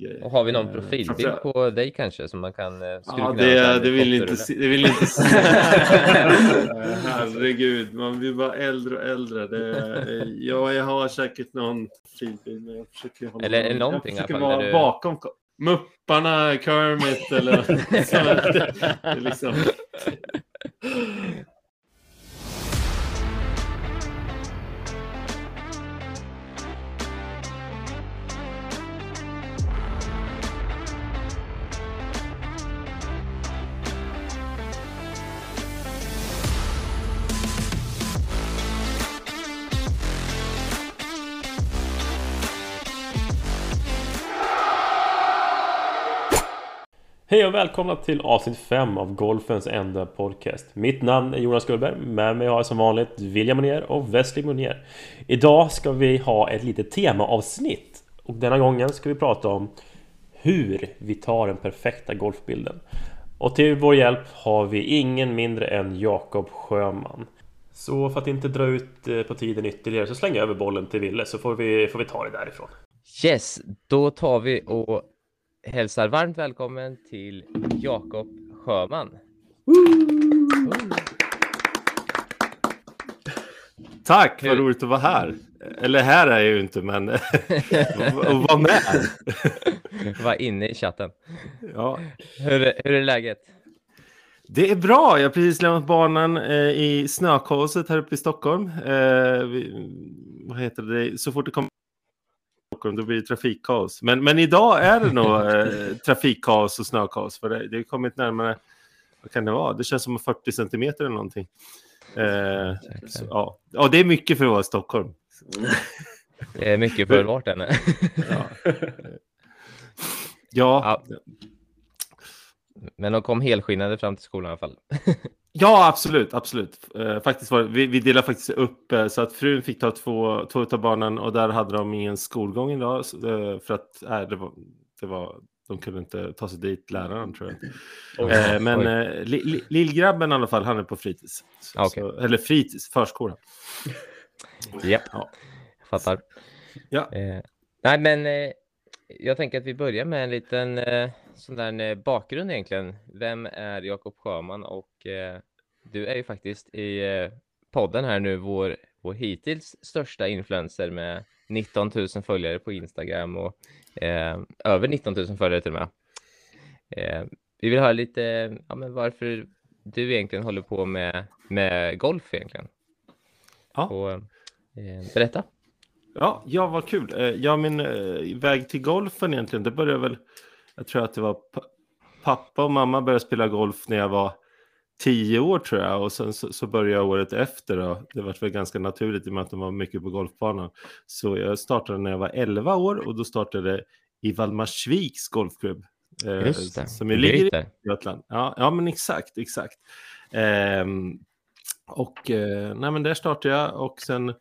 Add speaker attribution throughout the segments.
Speaker 1: grejer.
Speaker 2: Och har vi någon
Speaker 1: Eh,
Speaker 2: profilbild
Speaker 1: framförallt-
Speaker 2: på dig kanske som man kan... eh,
Speaker 1: Ja, det, det vill inte se. Det vill inte se. Eh, Herregud, man blir bara äldre och äldre. Det, ja, jag har säkert någon profilbild, men jag försöker hålla
Speaker 2: Eller
Speaker 1: jag
Speaker 2: någonting alla
Speaker 1: försöker vara
Speaker 2: du-
Speaker 1: bakom. Mupparna, Kermit eller så. Det, det är liksom.
Speaker 3: Hej och välkomna till avsnitt 5 av Golfens enda podcast. Mitt namn är Jonas Gullberg. Med mig har jag som vanligt William Monier och Wesley Monier. Idag ska vi ha ett litet temaavsnitt. Och denna gången ska vi prata om hur vi tar den perfekta golfbilden. Och till vår hjälp har vi ingen mindre än Jakob Sjöman. Så för att inte dra ut eh, på tiden ytterligare så slänger jag över bollen till Ville så får vi, får vi ta det därifrån.
Speaker 2: Yes, då tar vi och hälsar varmt välkommen till Jakob Sjöman.
Speaker 1: Tack, vad roligt att vara här. Eller här är jag ju inte, men att vara med.
Speaker 2: Var inne i chatten.
Speaker 1: Ja.
Speaker 2: Hur, är- hur är läget?
Speaker 1: Det är bra. Jag har precis lämnat barnen eh, i snökaoset här uppe i Stockholm. Eh, vi, vad heter det? Så fort det kommer Stockholm då blir det trafikkaos. Men, men idag är det nog eh, trafikkaos och snökaos. För det, det har kommit närmare, vad kan det vara? Det känns som 40 centimeter eller någonting. Eh, så, ja. ja, det är mycket för att vara i Stockholm.
Speaker 2: Det är mycket för vart än är.
Speaker 1: Ja. Ja,
Speaker 2: Ja. Men de kom helskinnade fram till skolan i alla fall.
Speaker 1: Ja, absolut, absolut. Eh, faktiskt var, vi, vi delade faktiskt upp eh, så att frun fick ta två, två av barnen och där hade de ingen skolgång idag eh, för att eh, det var, det var, de kunde inte ta sig dit, läraren tror jag. Eh, men eh, li, li, lillgrabben i alla fall, han är på fritids. Så,
Speaker 2: Ah, okej.
Speaker 1: så, eller fritids, förskola.
Speaker 2: Japp,
Speaker 1: Ja.
Speaker 2: jag fattar.
Speaker 1: Ja.
Speaker 2: Eh, nej, men jag tänker att vi börjar med en liten sån där bakgrund egentligen. Vem är Jakob Sjöman? Och du är ju faktiskt i eh, podden här nu vår, vår hittills största influencer med 19 000 följare på Instagram och eh, över 19 000 följare till och med. Eh, vi vill höra lite ja, men varför du egentligen håller på med, med golf egentligen.
Speaker 1: Ja.
Speaker 2: Och, eh, berätta.
Speaker 1: Ja, ja, vad kul. Eh, Ja, min eh, väg till golfen egentligen, det började väl, jag tror att det var pa- pappa och mamma började spela golf när jag var tio år tror jag och sen så, så började jag året efter då. Det var väl ganska naturligt i och med att de var mycket på golfbanan. Så jag startade när jag var 11 år och då startade i Valdemarsviks golfklubb. eh, Som ju ligger i. Götland. Ja, ja, men exakt, exakt. Ehm, och eh, nej, men där startade jag och sen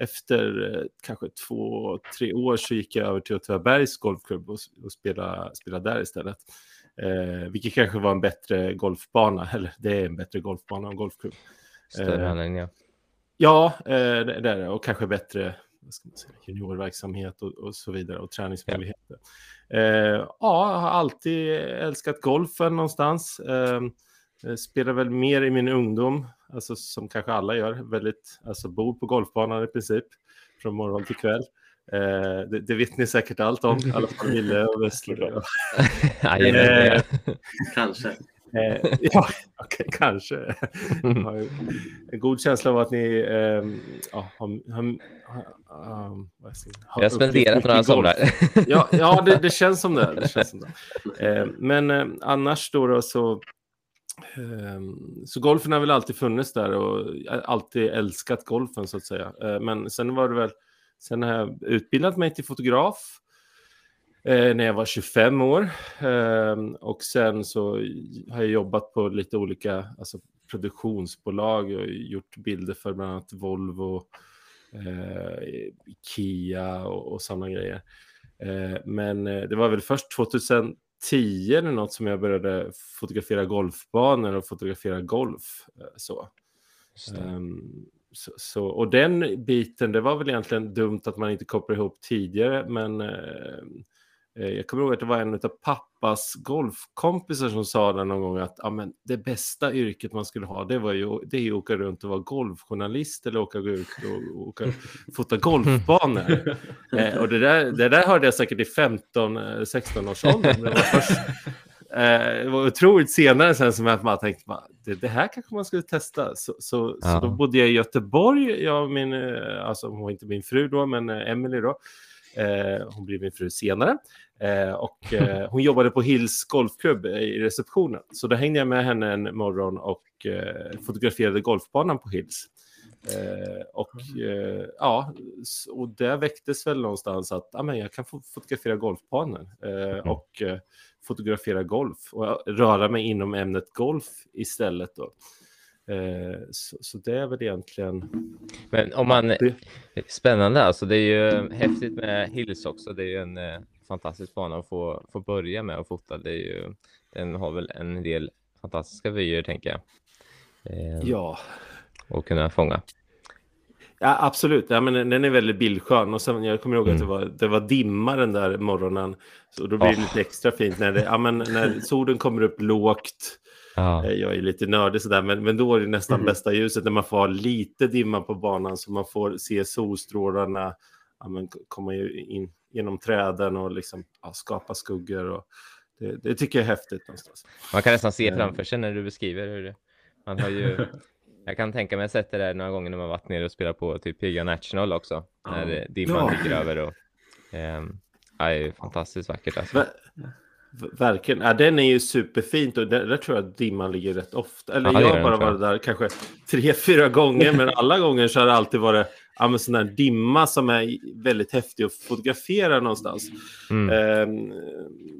Speaker 1: efter eh, kanske två, tre år så gick jag över till Åtvidabergs golfklubb och, och spela, spela där istället. Eh, vilket kanske var en bättre golfbana, eller det är en bättre golfbana och golfklubb.
Speaker 2: Större
Speaker 1: Eh,
Speaker 2: anläggning, ja.
Speaker 1: Ja, eh, det det är det. Och kanske bättre vad ska man säga, juniorverksamhet och, och så vidare och träningsmöjligheter. Eh, ja, jag har alltid älskat golfen någonstans. Eh, eh, spelar väl mer i min ungdom, alltså som kanske alla gör, väldigt, alltså bor på golfbanan i princip från morgon till kväll. Eh, det, det vet ni säkert allt om, i alla fall Ville och
Speaker 2: Jajamän,
Speaker 1: Eh,
Speaker 4: Kanske.
Speaker 1: Eh, ja, okej, kanske. Jag har ju en god känsla av att ni ehm, ja, har, har, har, um, har
Speaker 2: Jag har spenderat några somrar.
Speaker 1: Ja, ja det, det känns som det. det, känns som det. Eh, men eh, annars då, då så, ehm, så golfen har väl alltid funnits där och alltid älskat golfen så att säga. Eh, men sen var det väl, sen har jag utbildat mig till fotograf eh, när jag var 25 år. Ehm, och sen så har jag jobbat på lite olika alltså, produktionsbolag och gjort bilder för bland annat Volvo, eh, Ikea och, och sådana grejer. Eh, men eh, det var väl först 2010 eller något som jag började fotografera golfbanor och fotografera golf. eh, Så. Så, så, och den biten, det var väl egentligen dumt att man inte kopplade ihop tidigare, men eh, Eh, jag kommer ihåg att det var en av pappas golfkompisar som sa det någon gång att men det bästa yrket man skulle ha det var ju det är att åka runt och vara golfjournalist eller åka ut och åka, fota golfbanor. eh, och det där, det där hörde jag säkert i 15-16 års ålder. Det var, först, eh, det var otroligt senare sen som jag bara tänkte det, det här kanske man skulle testa. Så, så, ja. så då bodde jag i Göteborg, jag och min, eh, alltså hon var inte min fru då, men eh, Emily då. Eh, hon blev min fru senare. Eh, och eh, hon jobbade på Hills golfklubb i receptionen. Så då hängde jag med henne en morgon och eh, fotograferade golfbanan på Hills. Eh, och eh, ja, och det väcktes väl någonstans att ah, men jag kan fotografera golfbanor mm. och fotografera golf och röra mig inom ämnet golf istället. Då. Så, så, det är väl egentligen...
Speaker 2: Men om man... Spännande alltså, det är ju häftigt med Hills också. Det är ju en fantastisk bana att få, få börja med att fota. Det är ju, den har väl en del fantastiska vyer, tänker jag.
Speaker 1: Eh, ja.
Speaker 2: Och kunna fånga.
Speaker 1: Ja, absolut. Ja, men den är väldigt bildskön. Och sen, jag kommer ihåg mm. att det var, det var dimma den där morgonen. Så då blir det oh. lite extra fint när, det, ja, men när solen kommer upp lågt. Ja. Eh, jag är lite nördig sådär, men, men då är det nästan mm. bästa ljuset när man får ha lite dimma på banan så man får se solstrålarna ja, men, komma in genom träden och liksom, ja, skapa skuggor. Och det, det, tycker jag är häftigt någonstans.
Speaker 2: Man kan nästan se eh. framför sig när du beskriver hur det, man har ju Jag kan tänka mig att sett det där några gånger när man varit nere och spelat på typ PGA National också. När dimman ja. ligger över och eh, det är fantastiskt vackert alltså. Ver
Speaker 1: verkligen. Ja, den är ju superfint och där, där tror jag att dimman ligger rätt ofta. Eller ja, jag har bara varit där kanske tre, fyra gånger, men alla gånger så har det alltid varit ja, sån där dimma som är väldigt häftig att fotografera någonstans. Mm. Eh,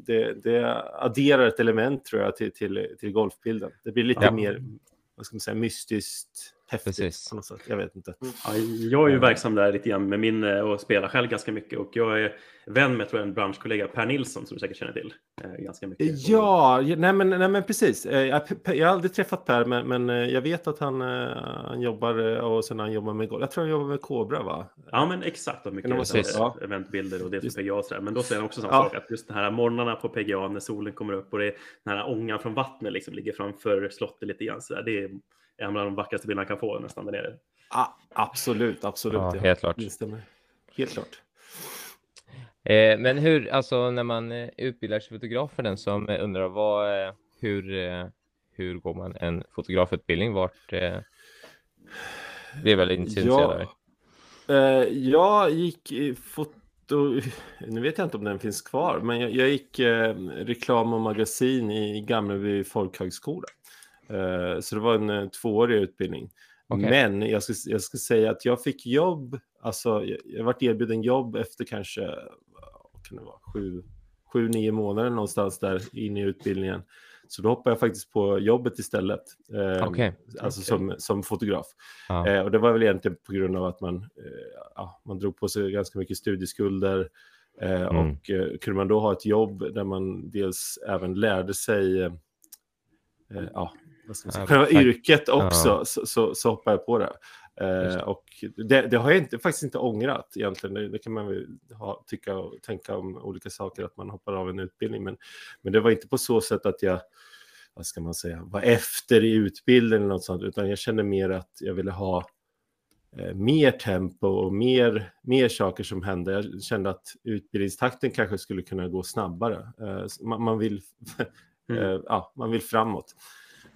Speaker 1: det, det, adderar ett element tror jag till, till, till golfbilden. Det blir lite ja. mer vad ska man säga, mystiskt häftigt Precis. på något sätt. Jag vet inte.
Speaker 3: Ja, jag är ju verksam där lite grann med min eh, och spelar själv ganska mycket och jag är vän med tror jag, en branschkollega Per Nilsson som du säkert känner till. Eh, ganska mycket.
Speaker 1: Ja, nej men, nej men precis. Eh, jag, jag har aldrig träffat Per men, men jag vet att han, han jobbar och sen han jobbar med Jag tror han jobbar med Kobra va?
Speaker 3: Ja men exakt. Och mycket ja. eventbilder och det för PGA och sådär. Men då säger han också samma ja. sak att just den här morgnarna på PGA när solen kommer upp och det den här ångan från vattnet liksom ligger framför slottet lite grann så där. Det är en av de vackraste bilderna kan få nästan där nere.
Speaker 1: Ah, absolut, absolut.
Speaker 2: Ja, helt klart.
Speaker 1: Helt klart.
Speaker 2: Eh, men hur, alltså när man eh, utbildar sig fotograf för den som eh, undrar vad, eh, hur, eh, hur går man en fotografutbildning? Vart eh, det är väldigt intresserad
Speaker 1: ja, eh, Jag gick i foto, nu vet jag inte om den finns kvar, men jag, jag gick reklam och magasin i Gamleby folkhögskola. Eh, så det var en eh, tvåårig utbildning. Okay. Men jag ska, jag ska säga att jag fick jobb, alltså jag, jag varit erbjuden jobb efter kanske, vad kan det vara, sju, sju, nio månader någonstans där inne i utbildningen. Så då hoppade jag faktiskt på jobbet istället, eh, okay. alltså okay. Som, som fotograf. Ah. Eh, och det var väl egentligen på grund av att man, eh, ja, man drog på sig ganska mycket studieskulder. Eh, mm. Och kunde man då ha ett jobb där man dels även lärde sig ja, säga, själva yrket också, ja. så, så, så, hoppar jag på det. Eh, och det, det, har jag inte, faktiskt inte ångrat egentligen. Det, det kan man väl ha, tycka och tänka om olika saker, att man hoppar av en utbildning. Men, men det var inte på så sätt att jag, vad ska man säga, var efter i utbildningen eller något sånt, utan jag kände mer att jag ville ha eh, mer tempo och mer, mer saker som hände. Jag kände att utbildningstakten kanske skulle kunna gå snabbare. Eh, man, man, vill, mm. Eh, ja, man vill framåt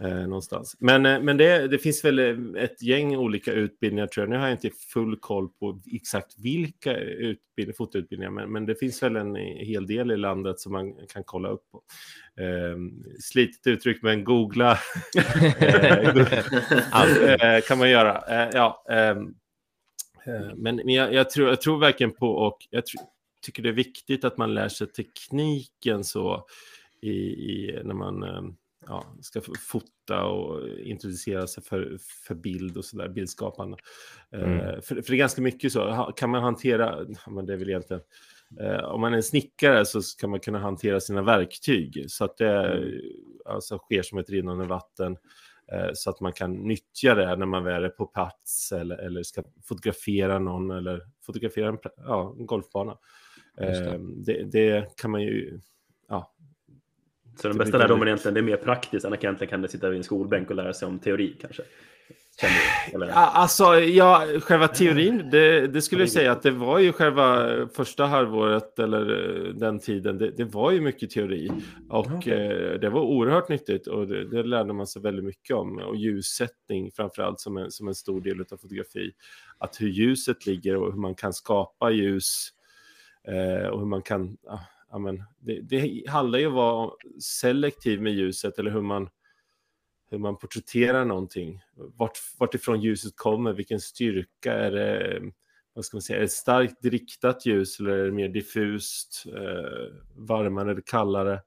Speaker 1: eh, någonstans. Men, eh, men det, det, finns väl eh, ett gäng olika utbildningar tror jag. Nu har jag inte full koll på exakt vilka utbildningar, fotoutbildningar, men, men det finns väl en hel del i landet som man kan kolla upp på. Eh, slitigt uttryck, men googla eh, kan man göra. Eh, ja, ehm, men, men jag, jag, tror, jag tror verkligen på och jag tror, tycker det är viktigt att man lär sig tekniken så i, i när man ehm, ja, ska fota och introducera sig för, för bild och sådär, bildskapande. Eh, mm. Uh, för, för det är ganska mycket så, kan man hantera, men det är väl egentligen, uh, om man är snickare så ska man kunna hantera sina verktyg så att det mm. alltså, sker som ett rinnande vatten uh, så att man kan nyttja det när man väl är på plats eller, eller ska fotografera någon eller fotografera en, ja, en golfbana. det. Det, det. kan man ju... Ja.
Speaker 3: Så den bästa lärdomen egentligen, det är mer praktiskt än att egentligen kan sitta vid en skolbänk och lära sig om teori kanske?
Speaker 1: Alltså, ja, själva teorin, det, det skulle jag säga att det var ju själva första halvåret eller eh, den tiden, det, det var ju mycket teori. Och okay. eh, det var oerhört nyttigt och det, det, lärde man sig väldigt mycket om. Och ljussättning framförallt som en, som en stor del av fotografi. Att hur ljuset ligger och hur man kan skapa ljus eh, och hur man kan, ja, men, det, det handlar ju om att vara selektiv med ljuset eller hur man hur man porträtterar någonting. Vart, vart ifrån ljuset kommer, vilken styrka är det? Vad ska man säga, är det starkt riktat ljus eller är det mer diffust, eh, varmare eller kallare?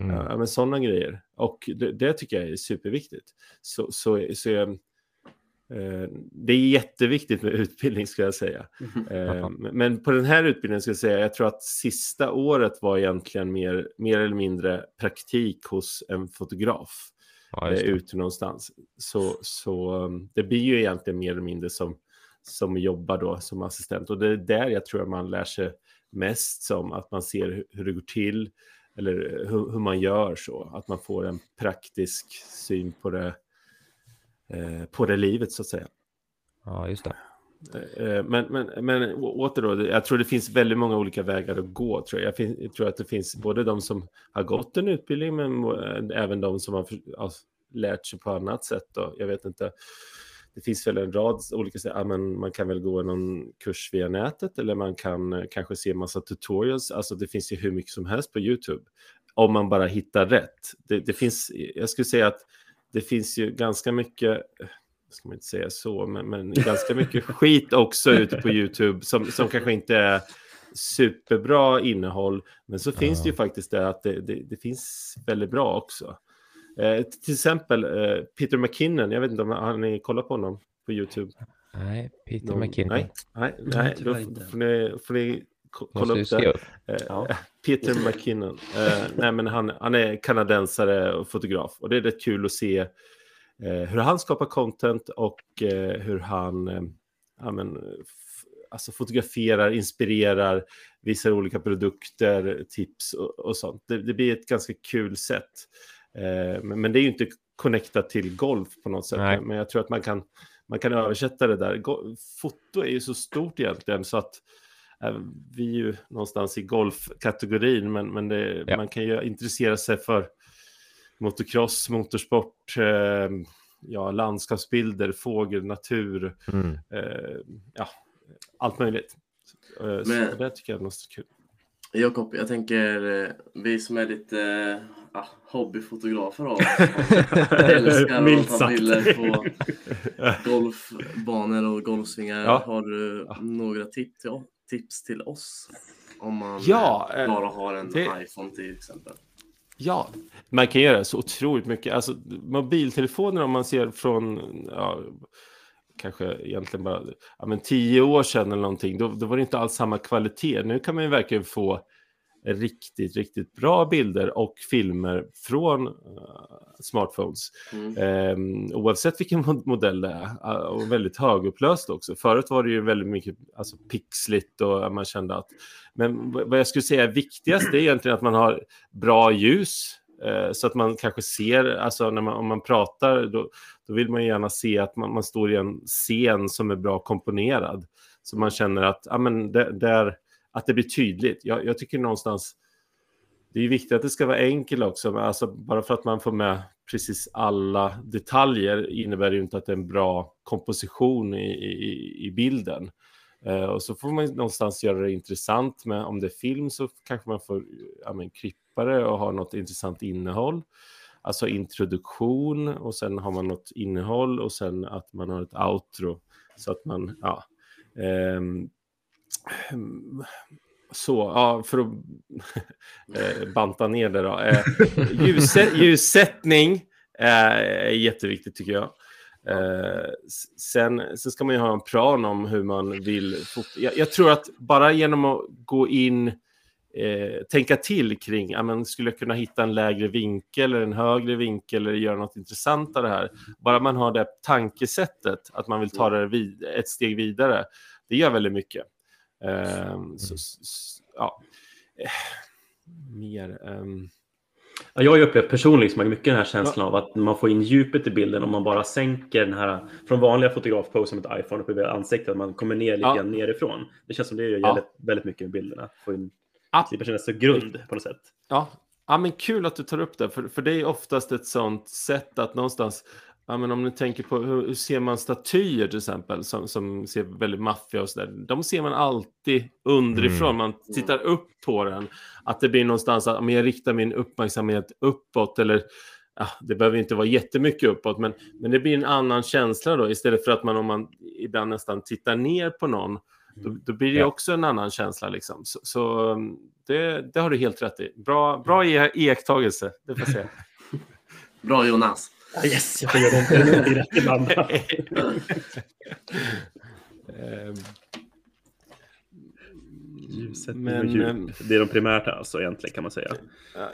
Speaker 1: Mm. Ja, men sådana grejer. Och det, det, tycker jag är superviktigt. Så, så, så jag, det är jätteviktigt med utbildning ska jag säga. Mm. Eh, men på den här utbildningen ska jag säga, jag tror att sista året var egentligen mer, mer eller mindre praktik hos en fotograf ja, eh, ute någonstans. Så, så um, det blir ju egentligen mer eller mindre som, som jobbar då som assistent. Och det är där jag tror att man lär sig mest som att man ser hur det går till eller hur, hur man gör så. Att man får en praktisk syn på det, eh, på det livet så att säga.
Speaker 2: Ja, just det.
Speaker 1: Eh, men, men, men åter då, jag tror det finns väldigt många olika vägar att gå. Tror jag. jag tror att det finns både de som har gått en utbildning men även de som har lärt sig på annat sätt. Då. Jag vet inte. Det finns väl en rad olika sätt. Ja, man kan väl gå någon kurs via nätet eller man kan eh, kanske se massa tutorials. Alltså det finns ju hur mycket som helst på YouTube. Om man bara hittar rätt. Det, det finns, jag skulle säga att det finns ju ganska mycket ska man inte säga så, men, men ganska mycket skit också ute på YouTube som, som kanske inte är superbra innehåll. Men så finns ja. det ju faktiskt det att det, det, det finns väldigt bra också. Eh, till exempel eh, Peter McKinnon, jag vet inte om har ni kollat på honom på YouTube?
Speaker 2: Nej, Peter Någon, McKinnon.
Speaker 1: Nej, nej, nej då får ni, får ni kolla upp det. Eh, ja. Peter McKinnon. Eh, nej, men han, han är kanadensare och fotograf och det är rätt kul att se Eh, hur han skapar content och eh, hur han eh, ja, men, alltså fotograferar, inspirerar, visar olika produkter, tips och, och sånt. Det, det, blir ett ganska kul sätt. Men, men, det är ju inte connectat till golf på något sätt. Nej. Men jag tror att man kan, man kan översätta det där. Foto är ju så stort egentligen så att vi är ju någonstans i golfkategorin, men, men det, ja. man kan ju intressera sig för motocross, motorsport, eh, ja, landskapsbilder, fågel, natur, mm. eh, ja, allt möjligt. Eh, Men, så det tycker jag är något kul.
Speaker 4: Jakob, jag tänker eh, vi som är lite ah, hobbyfotografer av älskar att ta bilder på golfbanor och golfsvingar. Ja. Har du ja. några tips, ja, tips till oss? Om man ja, bara har en det... iPhone till exempel.
Speaker 1: Ja, man kan göra så otroligt mycket. Alltså, mobiltelefoner om man ser från, ja, kanske egentligen bara ja, men tio år sedan eller någonting, då, då var det inte alls samma kvalitet. Nu kan man ju verkligen få riktigt, riktigt bra bilder och filmer från uh, smartphones. Mm. Um, oavsett vilken modell det är. Uh, och väldigt högupplöst också. Förut var det ju väldigt mycket alltså, pixligt och man kände att... Men vad jag skulle säga är viktigast är egentligen att man har bra ljus. Uh, så att man kanske ser, alltså när man, om man pratar, då, då vill man gärna se att man, man står i en scen som är bra komponerad. Så man känner att, ja men det, där att det blir tydligt. Jag, jag tycker någonstans, det är viktigt att det ska vara enkelt också, men alltså bara för att man får med precis alla detaljer innebär det ju inte att det är en bra komposition i, i, i bilden. Uh, och så får man någonstans göra det intressant med, om det är film så kanske man får ja, men, klippa det och ha något intressant innehåll. Alltså introduktion och sen har man något innehåll och sen att man har ett outro. Så att man, ja. Um, så, ja, för att eh, banta ner det då. Eh, ljus, ljussättning är jätteviktigt tycker jag. Eh, sen, sen ska man ju ha en plan om hur man vill. Jag, jag tror att bara genom att gå in, eh, tänka till kring, ja, men skulle jag kunna hitta en lägre vinkel eller en högre vinkel eller göra något intressantare här. Bara man har det tankesättet att man vill ta det vid, ett steg vidare, det gör väldigt mycket. Ehm, så, ja. mer... Um...
Speaker 3: Ja, jag har ju upplevt personligen mycket den här känslan ja. av att man får in djupet i bilden om man bara sänker den här från vanliga fotografpose med ett iPhone upp i ansiktet, att man kommer ner lite ja. nerifrån. Det känns som det gör ja. väldigt, mycket med bilderna. Få in, ja. slipper kännas så grund på något sätt.
Speaker 1: Ja, ja men kul att du tar upp det, för, för det är oftast ett sånt sätt att någonstans Ja, men om ni tänker på hur, hur ser man statyer till exempel som, som ser väldigt maffiga och sådär. De ser man alltid underifrån. Mm. Man tittar upp på den. Att det blir någonstans att jag riktar min uppmärksamhet uppåt eller ja, det behöver inte vara jättemycket uppåt, men, men det blir en annan känsla då istället för att man om man ibland nästan tittar ner på någon, då, då blir det ja. också en annan känsla liksom. Så, så det, det, har du helt rätt i. Bra, bra iakttagelse, det får jag säga.
Speaker 4: bra Jonas.
Speaker 3: Yes, jag får göra någonting rätt ibland. Ljuset men, djup. Ehm, det är de primära alltså egentligen kan man säga.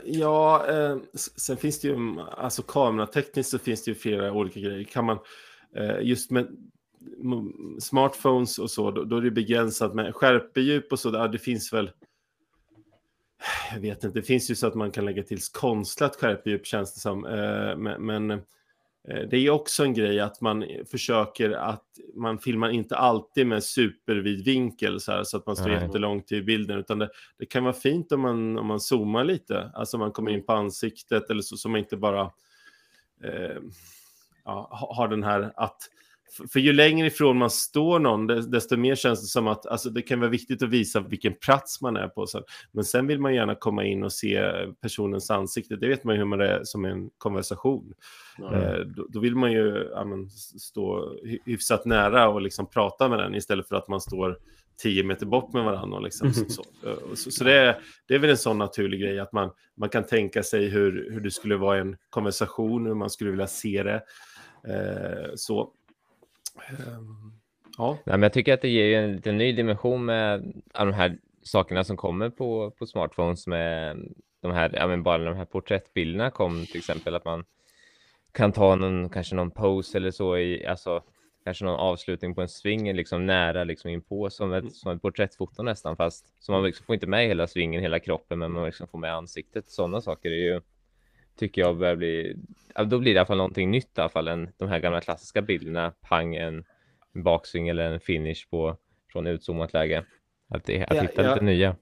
Speaker 1: Ja, eh, sen finns det ju, alltså kameratekniskt så finns det ju flera olika grejer. Kan man, eh, just med smartphones och så, då, då är det begränsat med skärpedjup och så, där, det finns väl jag vet inte, det finns ju så att man kan lägga till konstlat skärpedjup känns det som. Eh, men eh, det är också en grej att man försöker att man filmar inte alltid med supervid vinkel så, här, så att man står Nej. jättelångt i bilden, utan det, det, kan vara fint om man, om man zoomar lite, alltså man kommer in på ansiktet eller så, så man inte bara eh, ja, har den här att för ju längre ifrån man står någon, desto mer känns det som att alltså, det kan vara viktigt att visa vilken plats man är på. Men sen vill man gärna komma in och se personens ansikte. Det vet man ju hur man är som en konversation. Mm. då, då, vill man ju ja, men, stå hyfsat nära och liksom prata med den istället för att man står tio meter bort med varandra. Och liksom, mm. så, så, så det, är, det är väl en sån naturlig grej att man, man kan tänka sig hur, hur det skulle vara en konversation, hur man skulle vilja se det. Eh, så.
Speaker 2: Ja. Nej, men jag tycker att det ger en liten ny dimension med de här sakerna som kommer på, på smartphones med de här, ja, men bara de här porträttbilderna kom till exempel att man kan ta någon, kanske någon pose eller så i, alltså kanske någon avslutning på en sving liksom nära liksom inpå som ett, som ett porträttfoto nästan fast så man liksom får inte med hela svingen, hela kroppen men man liksom får med ansiktet. Sådana saker är ju tycker jag börjar bli, då blir det i alla fall någonting nytt i alla fall än de här gamla klassiska bilderna, pang en, baksving eller en finish på från utzoomat läge. Att, det, att ja, hitta ja. lite nya.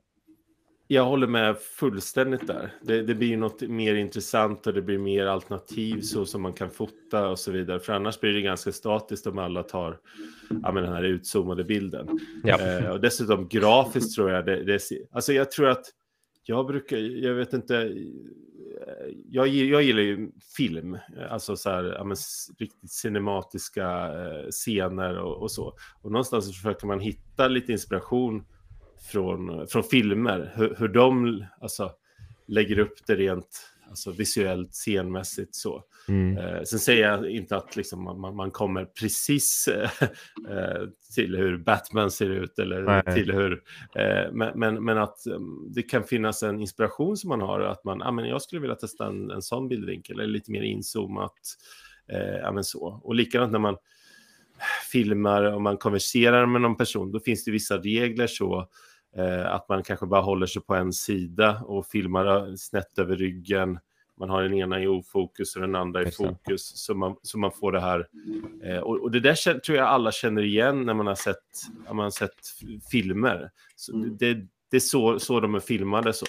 Speaker 1: Jag håller med fullständigt där. Det, det, blir något mer intressant och det blir mer alternativ så som man kan fota och så vidare. För annars blir det ganska statiskt om alla tar ja, men den här utzoomade bilden. Ja. Eh, och dessutom grafiskt tror jag det, det, alltså jag tror att jag brukar, jag vet inte, eh, jag, jag gillar ju film, alltså så här, ja, men, riktigt cinematiska eh, scener och, och, så. Och någonstans försöker man hitta lite inspiration från, från filmer, hur, hur de alltså, lägger upp det rent alltså, visuellt, scenmässigt så. Mm. Eh, sen säger jag inte att liksom, man, man kommer precis eh, till hur Batman ser ut eller Nej. till hur, eh, men, men, men, att um, det kan finnas en inspiration som man har, att man, ah, men jag skulle vilja testa en, en sån bildvinkel, eller lite mer inzoomat, eh, ja, men så. Och likadant när man filmar och man konverserar med någon person, då finns det vissa regler så, att man kanske bara håller sig på en sida och filmar snett över ryggen, man har den ena i ofokus och den andra i fokus, så man, så man får det här. Eh, och, och, det där tror jag alla känner igen när man har sett, man har sett filmer. Mm. Det, det, är så, så de är filmade. så.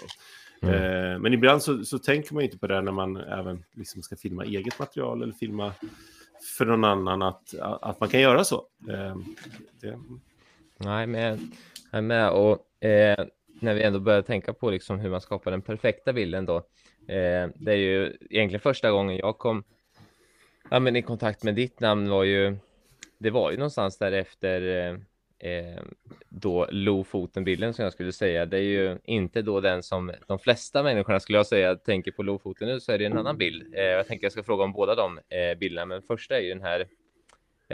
Speaker 1: Mm. Eh, men ibland så, så, tänker man inte på det när man även liksom ska filma eget material eller filma för någon annan, att, att man kan göra så. Eh,
Speaker 2: det... Nej, men jag är med. Och eh, när vi ändå börjar tänka på liksom hur man skapar den perfekta bilden då, Eh, det är ju egentligen första gången jag kom ja, men i kontakt med ditt namn var ju, det var ju någonstans därefter eh, eh, då Lofoten-bilden som jag skulle säga. Det är ju inte då den som de flesta människorna skulle jag säga tänker på Lofoten nu så är det en annan bild. Eh, jag tänker jag ska fråga om båda de eh, bilderna, men första är ju den här.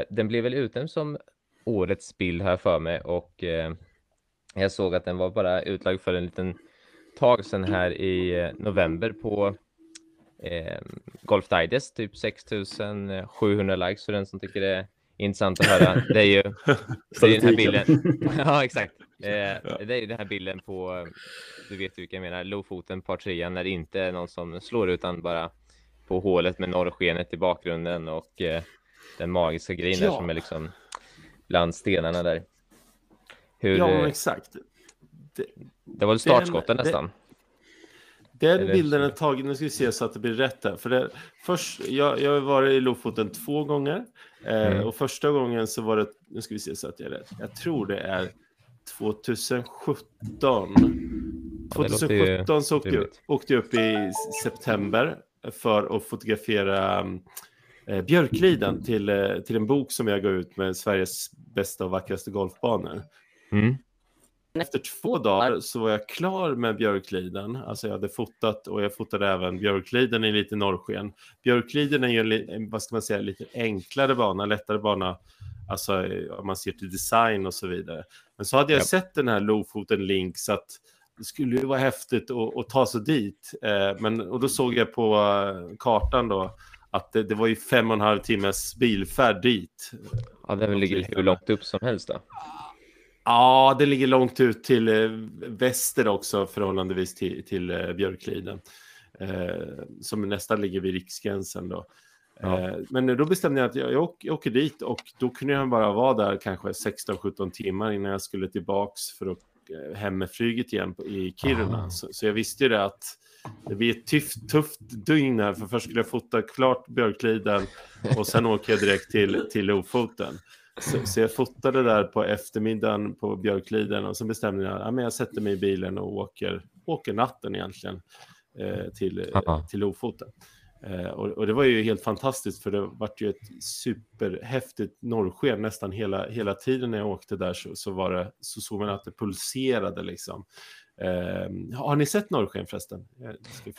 Speaker 2: Den blev väl utnämnd som årets bild här för mig och eh, jag såg att den var bara utlagd för en liten tag sedan här i eh, november på eh, Golf Digest, typ 6700 likes för den som tycker det är intressant att höra. Det är ju det är den här bilden. ja, exakt. Eh, det är ju den här bilden på, du vet vilka jag menar, Lofoten par trean när det inte är någon som slår utan bara på hålet med norrskenet i bakgrunden och eh, den magiska grejen ja. där som är liksom bland stenarna där.
Speaker 1: Hur, ja, exakt.
Speaker 2: Det, det var startskotten nästan.
Speaker 1: Den Eller... bilden är tagen, nu ska vi se så att det blir rätt här. För det, först, jag, jag har varit i Lofoten två gånger. Eh, mm. Och första gången så var det, nu ska vi se så att jag är rätt. Jag tror det är 2017. 2017 så åkte, åkte jag upp i september för att fotografera eh, Björkliden till, eh, till en bok som jag gav ut med Sveriges bästa och vackraste golfbanor. Mm. Efter två dagar så var jag klar med Björkliden. Alltså jag hade fotat och jag fotade även Björkliden i lite norrsken. Björkliden är ju en, vad ska man säga, lite enklare bana, lättare bana. Alltså om man ser till design och så vidare. Men så hade jag ja. sett den här Lofoten Link så att det skulle ju vara häftigt att, att ta sig dit. Eh, men, och då såg jag på eh, kartan då att det, det, var ju fem och en halv timmes bilfärd dit.
Speaker 2: Ja, det ligger hur långt upp som helst då.
Speaker 1: Ja, det ligger långt ut till eh, väster också förhållandevis till, till eh, Björkliden. Eh, som nästan ligger vid riksgränsen då. Ja. Eh, men då bestämde jag att jag, jag, åker, jag, åker, dit och då kunde jag bara vara där kanske 16-17 timmar innan jag skulle tillbaks för att eh, hem med flyget igen i Kiruna. Ah. Så, så, jag visste ju det att det blir ett tufft, tufft dygn här, för först skulle jag fota klart Björkliden och sen åker jag direkt till, till Lofoten. Så, så, jag fotade där på eftermiddagen på Björkliden och så bestämde jag att ja, jag sätter mig i bilen och åker, åker natten egentligen eh, till, till Lofoten. Eh, och, och, det var ju helt fantastiskt för det vart ju ett superhäftigt norrsken nästan hela, hela tiden när jag åkte där så, så, var det, så såg man att det pulserade liksom. Eh, har ni sett norrsken förresten?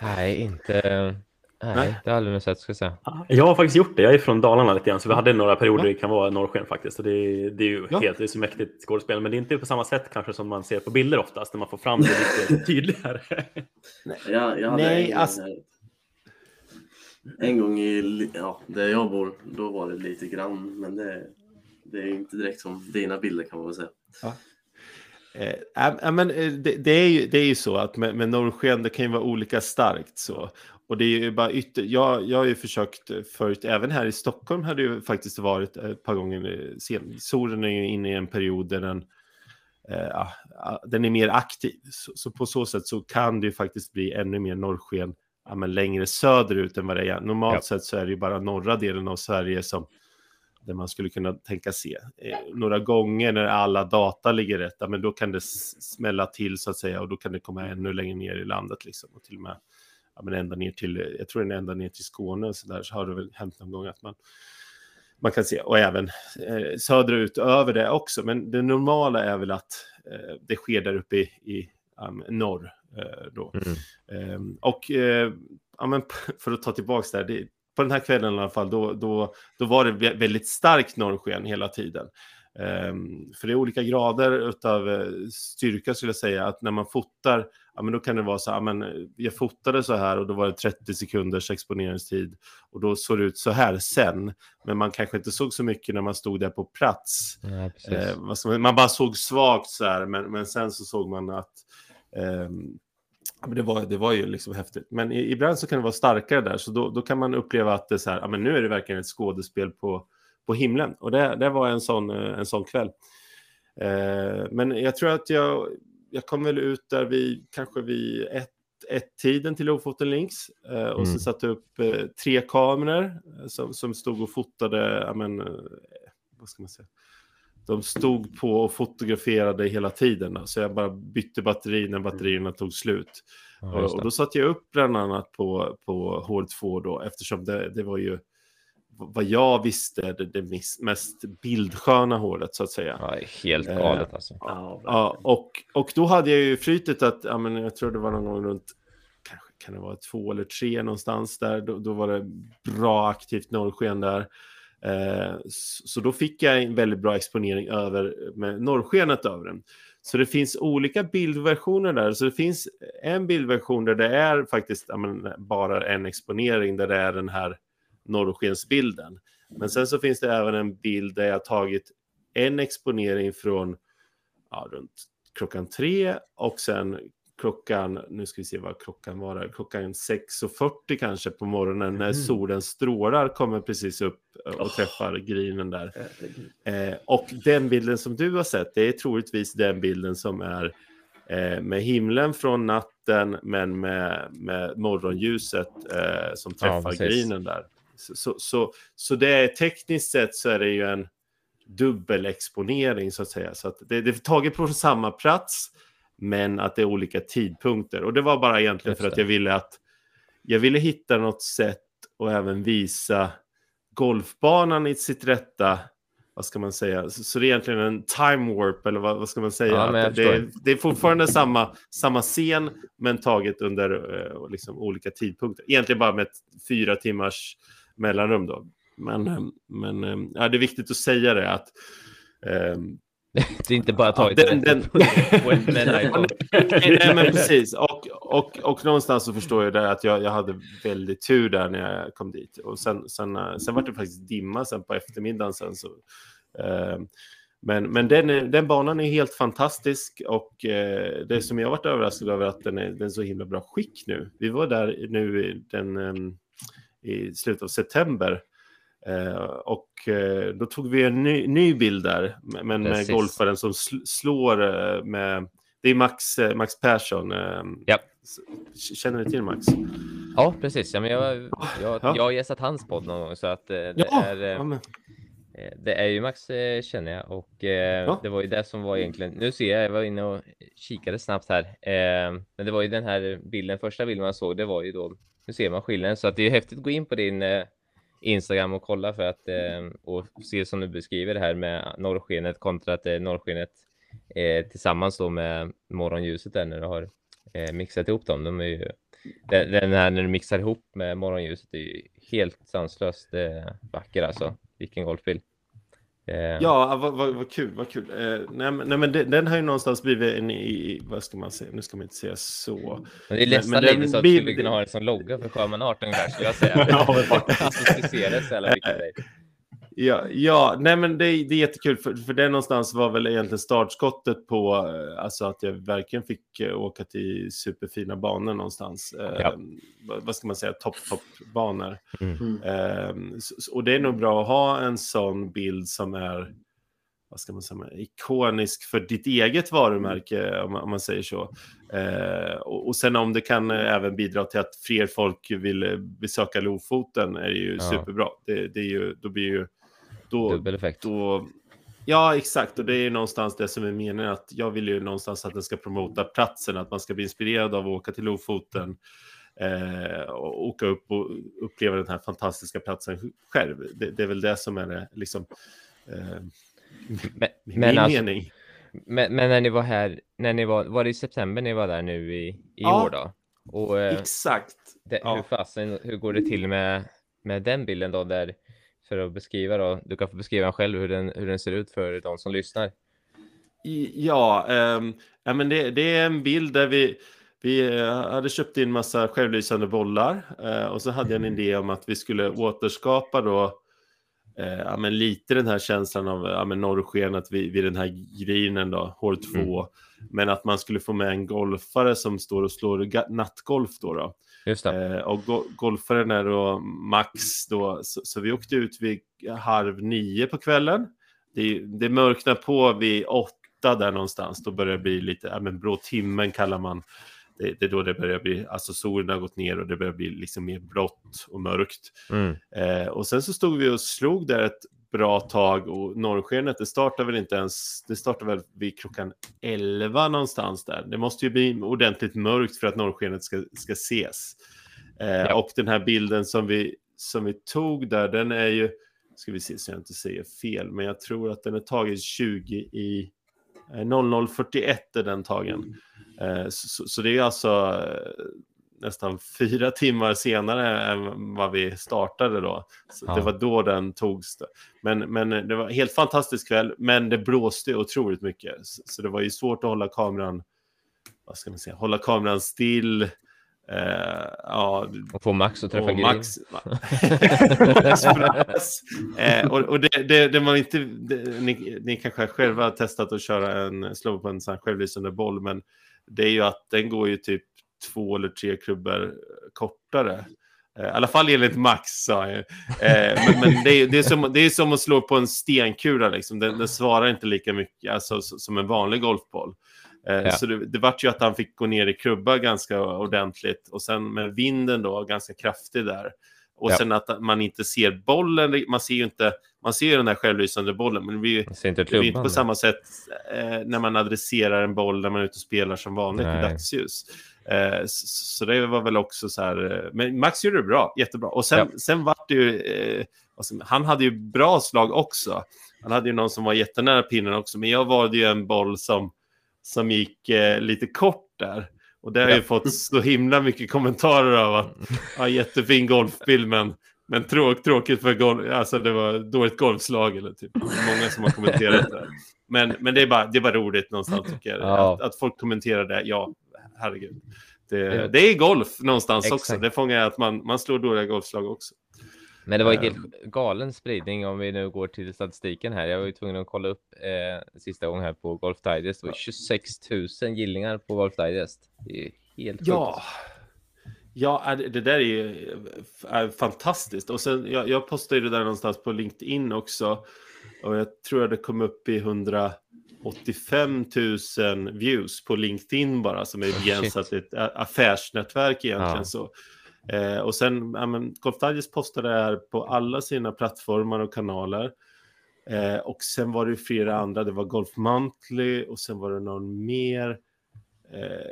Speaker 2: Nej, inte. Nej, det har jag aldrig sett ska jag säga.
Speaker 3: Jag har faktiskt gjort det. Jag är från Dalarna lite grann, så vi hade några perioder ja. det kan vara norrsken faktiskt. Och det, är, det är ju ja. helt det är så mäktigt skådespel, men det är inte på samma sätt kanske som man ser på bilder oftast, när man får fram det lite tydligare.
Speaker 4: Nej, jag, jag Nej en, alltså... en gång i, ja, där jag bor, då var det lite grann, men det, det är inte direkt som dina bilder kan man väl säga. Ja.
Speaker 1: Eh, äh, men eh, det, det, är ju, det är ju så att med, med norrsken, det kan ju vara olika starkt så. Och det är ju bara ytter... Jag, jag har ju försökt förut, även här i Stockholm hade det ju faktiskt varit ett par gånger sen. Solen är ju inne i en period där den, eh, den är mer aktiv. Så, så, på så sätt så kan det ju faktiskt bli ännu mer norrsken ja, men längre söderut än vad det är. Normalt ja. sett så är det ju bara norra delen av Sverige som där man skulle kunna tänka se. Eh, några gånger när alla data ligger rätt, men då kan det smälla till så att säga och då kan det komma ännu längre ner i landet liksom och till och med ja, men ända ner till, jag tror den ända ner till Skåne så där så har det väl hänt någon gång att man man kan se och även eh, söderut över det också. Men det normala är väl att eh, det sker där uppe i, i um, norr eh, då. Mm. Eh, och eh, ja, men för att ta tillbaka där, det, på den här kvällen i alla fall, då, då, då var det väldigt starkt norrsken hela tiden. Um, för det är olika grader av eh, styrka skulle jag säga, att när man fotar, ja men då kan det vara så här, men jag fotade så här och då var det 30 sekunders exponeringstid och då såg det ut så här sen, men man kanske inte såg så mycket när man stod där på plats. Ja, uh, man bara såg svagt så här, men, men sen så såg man att um, det var, det var ju liksom häftigt. Men ibland så kan det vara starkare där, så då, då kan man uppleva att det är så här, ja, men nu är det verkligen ett skådespel på, på himlen. Och det, det var en sån, eh, en sån kväll. Eh, men jag tror att jag, jag kom väl ut där vid, kanske vid ett, ett tiden till Lofoten Links eh, och mm. så satte upp eh, tre kameror eh, som, som stod och fotade, men, eh, vad ska man säga, de stod på och fotograferade hela tiden. Så jag bara bytte batteri när batterierna tog slut. Ja, och, då satte jag upp bland annat på, på H2 då, eftersom det, det var ju vad jag visste det, det mest bildsköna hålet så att säga.
Speaker 2: Ja, helt galet eh, alltså.
Speaker 1: Ja, och, och då hade jag ju flytet att, ja, men jag tror det var någon gång runt, kanske kan det vara två eller tre någonstans där, då, då var det bra aktivt norrsken där. Eh, så då fick jag en väldigt bra exponering över med norrskenet över den. Så det finns olika bildversioner där. Så det finns en bildversion där det är faktiskt men, bara en exponering där det är den här norrskensbilden. Men sen så finns det även en bild där jag tagit en exponering från ja, runt klockan tre och sen klockan, nu ska vi se vad klockan var, där, klockan 6.40 kanske på morgonen när mm. solens strålar kommer precis upp och oh. träffar grinen där. Eh, och den bilden som du har sett, det är troligtvis den bilden som är eh, med himlen från natten men med, med morgonljuset eh, som träffar ja, grinen där. Så, så, så, det är tekniskt sett så är det ju en dubbelexponering så att säga. Så att det, det är taget på samma plats men att det är olika tidpunkter. Och det var bara egentligen för att jag ville att jag ville hitta något sätt och även visa golfbanan i sitt rätta, vad ska man säga, så, så det är egentligen en time warp eller vad, vad ska man säga? Ja, det, är, det, är fortfarande samma, samma scen men taget under uh, liksom, olika tidpunkter. Egentligen bara med ett fyra timmars mellanrum då. Men, eh, men uh, ja, det är viktigt att säga det att um,
Speaker 2: det är inte bara tagit ja, den, den...
Speaker 1: Nej, men precis. Och, och, och någonstans så förstår jag det att jag, jag hade väldigt tur där när jag kom dit. Och sen, sen, eh, sen var det faktiskt dimma sen på eftermiddagen. Sen, så, eh, men men den, den banan är helt fantastisk och eh, det som jag varit överraskad över att den är, den är så himla bra skick nu. Vi var där nu den, eh, i slutet av september Eh, och eh, då tog vi en ny, ny bild där, men med Precis. golfaren som sl slår eh, med... Det är Max, Max Persson.
Speaker 2: Ja.
Speaker 1: Känner du till Max?
Speaker 2: Ja, precis. Ja, men jag, jag, ja. jag har gästat hans podd någon gång, så att det ja. är... Ja, det är ju Max känner jag och eh, ja. det var ju det som var egentligen. Nu ser jag, jag var inne och kikade snabbt här, eh, men det var ju den här bilden, första bilden man såg, det var ju då. Nu ser man skillnaden så att det är häftigt att gå in på din eh, Instagram och kolla för att eh, och se som du beskriver det här med norrskenet kontra att eh, norrskenet eh, tillsammans då med morgonljuset där när du har eh, mixat ihop dem. De är ju, den, den här när du mixar ihop med morgonljuset är ju helt sanslöst eh, vacker alltså. Vilken golfbild.
Speaker 1: Eh, ja, vad, vad, vad, kul, vad kul. Eh, nej, nej, men den, den, har ju någonstans blivit en, i, vad ska man säga, nu ska man inte säga så.
Speaker 2: Men det är nästan lite så att du skulle kunna ha det som logga för Sjöman 18 ungefär, skulle jag säga. ja, men faktiskt.
Speaker 1: Ja, ja nej men det, det är jättekul för, för det någonstans var väl egentligen startskottet på eh, alltså att jag verkligen fick eh, åka till superfina banor någonstans. Ja. Eh, vad ska man säga, topp, toppbanor. Mm. Eh, och det är nog bra att ha en sån bild som är vad ska man säga, ikonisk för ditt eget varumärke om man, om man säger så. Eh, och, och, sen om det kan även bidra till att fler folk vill besöka Lofoten är det ju ja. superbra. Det, det är ju, då blir ju då,
Speaker 2: Dubbel effekt. Då,
Speaker 1: ja, exakt. Och det är någonstans det som är meningen. Att jag vill ju någonstans att den ska promota platsen, att man ska bli inspirerad av att åka till Lofoten. Eh, och åka upp och uppleva den här fantastiska platsen själv. Det, det är väl det som är det, liksom, eh, men, min men alltså, mening.
Speaker 2: Men, men, när ni var här, när ni var, var det i september ni var där nu i, i ja, år då?
Speaker 1: Och, eh, exakt.
Speaker 2: Det, ja. hur, fasen, hur går det till med, med den bilden då där för att beskriva då. Du kan få beskriva själv hur den, hur den ser ut för de som lyssnar.
Speaker 1: Ja, um, ja men det, det, är en bild där vi, vi eh, hade köpt in massa självlysande bollar uh, och så hade jag en idé om att vi skulle återskapa då uh, ja, men lite den här känslan av ja, men norrskenet vid, vid den här grinen då, hål 2. Mm. Men att man skulle få med en golfare som står och slår nattgolf då. då.
Speaker 2: Just
Speaker 1: eh, och go golfaren är då Max då, så, så, vi åkte ut vid halv nio på kvällen. Det, det mörknar på vid åtta där någonstans, då börjar det bli lite, ja men blå timmen kallar man det, det, är då det börjar bli, alltså solen har gått ner och det börjar bli liksom mer blått och mörkt. Mm. Eh, och sen så stod vi och slog där ett bra tag och norrskenet det startar väl inte ens, det startar väl vid klockan 11 någonstans där. Det måste ju bli ordentligt mörkt för att norrskenet ska, ska ses. Eh, ja. Och den här bilden som vi, som vi tog där, den är ju, ska vi se så jag inte säger fel, men jag tror att den är tagen 20 i eh, 00.41 är den tagen. Eh, så, så, det är alltså eh, nästan fyra timmar senare än vad vi startade då. Så ja. Det var då den togs. Men, men det var en helt fantastisk kväll, men det blåste otroligt mycket. Så, det var ju svårt att hålla kameran, vad ska man säga, hålla kameran still Uh, ja,
Speaker 2: och få Max att träffa
Speaker 1: och Max, uh, och, och det, det, det, man inte, det, ni, ni kanske själva har testat att köra en, slå på en sån självlysande boll, men det är ju att den går ju typ två eller tre klubbor kortare. Uh, I alla fall enligt Max sa jag. men, men det, är, det, är som, det är som att slå på en stenkula, liksom. den, den svarar inte lika mycket alltså, som en vanlig golfboll. Eh, ja. Så det, det vart ju att han fick gå ner i krubba ganska ordentligt och sen med vinden då ganska kraftig där. Och ja. sen att man inte ser bollen, man ser ju inte, man ser ju den där självlysande bollen, men vi, det inte, det är inte på samma sätt eh, när man adresserar en boll när man är ute och spelar som vanligt Nej. i dagsljus. Eh, så, så, det var väl också så här, eh, men Max gjorde det bra, jättebra. Och sen, ja. sen vart det ju, eh, alltså, han hade ju bra slag också. Han hade ju någon som var jättenära pinnen också, men jag valde ju en boll som som gick eh, lite kort där. Och det har ju fått så himla mycket kommentarer av att ja, jättefin golfbild men, men tråk, tråkigt för golf, alltså det var dåligt golfslag eller typ. Många som har kommenterat det. Men, men det, är bara, det är bara roligt någonstans tycker jag. Ja. Att, att, folk kommenterar det, ja, herregud. Det, det är golf någonstans Exakt. också. Det fångar jag att man, man slår dåliga golfslag också.
Speaker 2: Men det var ju helt ehm. galen spridning om vi nu går till statistiken här. Jag var ju tvungen att kolla upp eh, sista gången här på Golf Digest. Det var 26 000 gillningar på Golf Digest. Det är helt
Speaker 1: Ja. Ja, det där är ju är fantastiskt. Och sen, jag, jag postade det där någonstans på LinkedIn också. Och jag tror att det kom upp i 185 000 views på LinkedIn bara, som är oh, begränsat ett affärsnätverk egentligen. Ja. Så Eh, och sen, ja, men, Golf Digest postade det här på alla sina plattformar och kanaler. Eh, och sen var det flera andra, det var Golf Monthly och sen var det någon mer. Eh,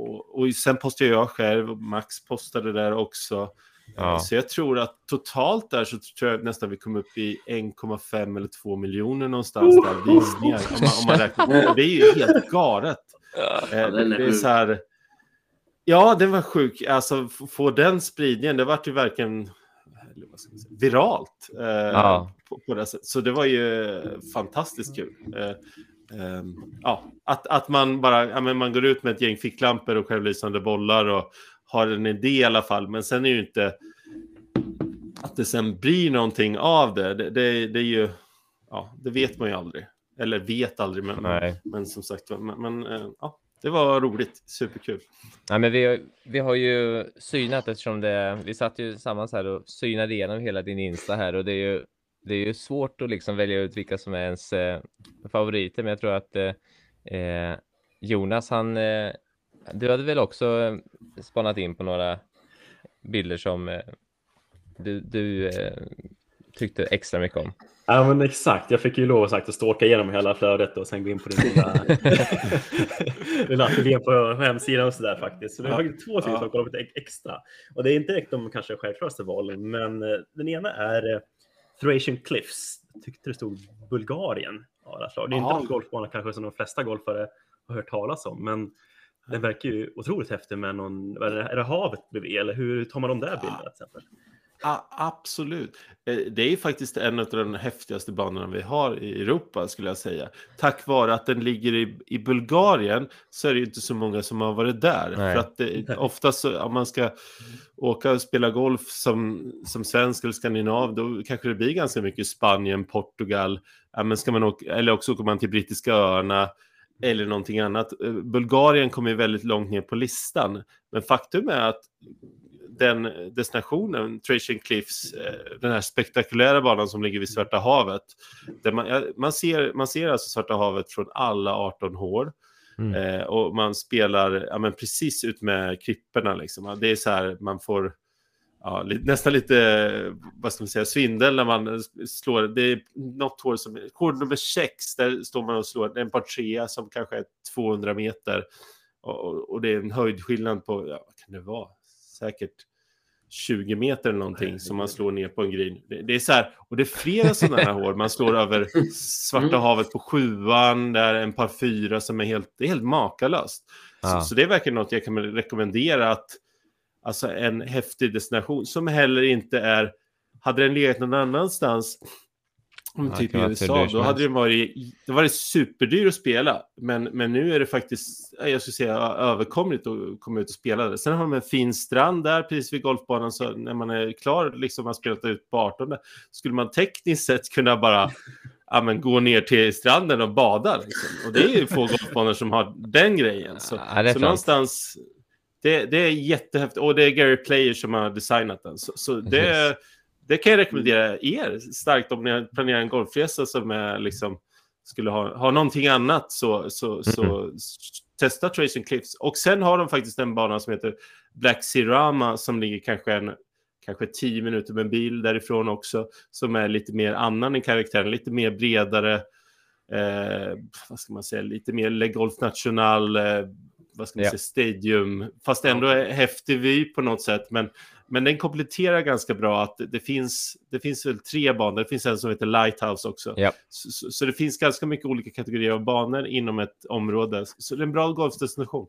Speaker 1: och, och, sen postade jag själv, och Max postade där också. Ja. Så jag tror att totalt där så tror jag nästan vi kom upp i 1,5 eller 2 miljoner någonstans där visningar. Om man, om man räknar. Det är ju helt galet. Ja, eh, det, det är så här Ja, den var sjuk. Alltså, få den spridningen, det vart ju verkligen viralt. Eh, ja. på, på det sätt. Så det var ju fantastiskt kul. Eh, ja, att, att man bara ja, men man går ut med ett gäng ficklampor och självlysande bollar och har en idé i alla fall. Men sen är ju inte att det sen blir någonting av det. Det, det, det är ju, ja, det vet man ju aldrig. Eller vet aldrig, men, men som sagt, men, men eh, ja, det var roligt, superkul.
Speaker 2: Ja, men vi, vi har ju synat eftersom det, vi satt ju tillsammans här och synade igenom hela din Insta här och det är ju, det är ju svårt att liksom välja ut vilka som är ens eh, favoriter, men jag tror att eh, eh Jonas, han, eh, du hade väl också eh, spanat in på några bilder som eh, du, du tyckte extra mycket om.
Speaker 3: Ja men exakt, jag fick ju lov sagt att ståka igenom hela flödet och sen gå in på din lilla, lilla ateljé på hemsidan och sådär faktiskt. Så det har faktiskt två stycken som kollat lite extra. Och det är inte direkt de kanske självklaraste valen, men den ena är Thracian Cliffs. Jag tyckte det stod Bulgarien. Det är inte en golfbana kanske som de flesta golfare har hört talas om, men den verkar ju otroligt häftig med någon, är det havet bredvid eller hur tar man de där bilderna till exempel?
Speaker 1: Ja, absolut. Eh, det är faktiskt en av de häftigaste banorna vi har i Europa skulle jag säga. Tack vare att den ligger i, i Bulgarien så är det inte så många som har varit där. Nej. För att det, oftast om man ska åka och spela golf som, som svensk eller skandinav då kanske det blir ganska mycket Spanien, Portugal. Ja, men ska man åka, eller också åker man till brittiska öarna eller någonting annat. Eh, Bulgarien kommer väldigt långt ner på listan. Men faktum är att den destinationen, Trajan Cliffs, eh, den här spektakulära banan som ligger vid Svarta havet. Där man, man, ser, man ser alltså Svarta havet från alla 18 hål. Mm. Eh, och man spelar ja, men precis ut med klipporna. Liksom. Det är så här, man får ja, nästan lite, vad ska man säga, svindel när man slår. Det är något hål som, hål nummer 6, där står man och slår en par trea som kanske är 200 meter. Och, och det är en höjdskillnad på, ja, vad kan det vara? Säkert 20 meter eller någonting som man slår ner på en green. Det, det är så här, och det är flera sådana här hål. Man slår över Svarta mm. havet på sjuan, där en par fyra som är helt, det är helt makalöst. Ah. Så, så, det är verkligen något jag kan rekommendera att, alltså en häftig destination som heller inte är, hade den legat någon annanstans Om typ i USA, då hade det varit, det varit superdyr att spela. Men, men nu är det faktiskt, jag skulle säga, överkomligt att komma ut och spela det. Sen har de en fin strand där precis vid golfbanan, så när man är klar, liksom har spelat ut på 18, skulle man tekniskt sett kunna bara ja, men gå ner till stranden och bada. Liksom. Och det är ju få golfbanor som har den grejen. Så, ja, så någonstans, det, det är jättehäftigt. Och det är Gary Player som har designat den. Så, så det, yes. Det kan jag rekommendera er starkt om ni planerar en golfresa som är liksom skulle ha, ha någonting annat så, så, så mm. testa Tracing Cliffs. Och sen har de faktiskt en bana som heter Black Sirama som ligger kanske en kanske tio minuter med bil därifrån också, som är lite mer annan i karaktären, lite mer bredare, eh, vad ska man säga, lite mer Le Golf National, eh, vad ska man ja. säga, Stadium, fast ändå är häftig vy på något sätt, men, men den kompletterar ganska bra att det finns, det finns väl tre banor, det finns en som heter Lighthouse också,
Speaker 2: ja.
Speaker 1: så, så, det finns ganska mycket olika kategorier av banor inom ett område, så det är en bra golfdestination.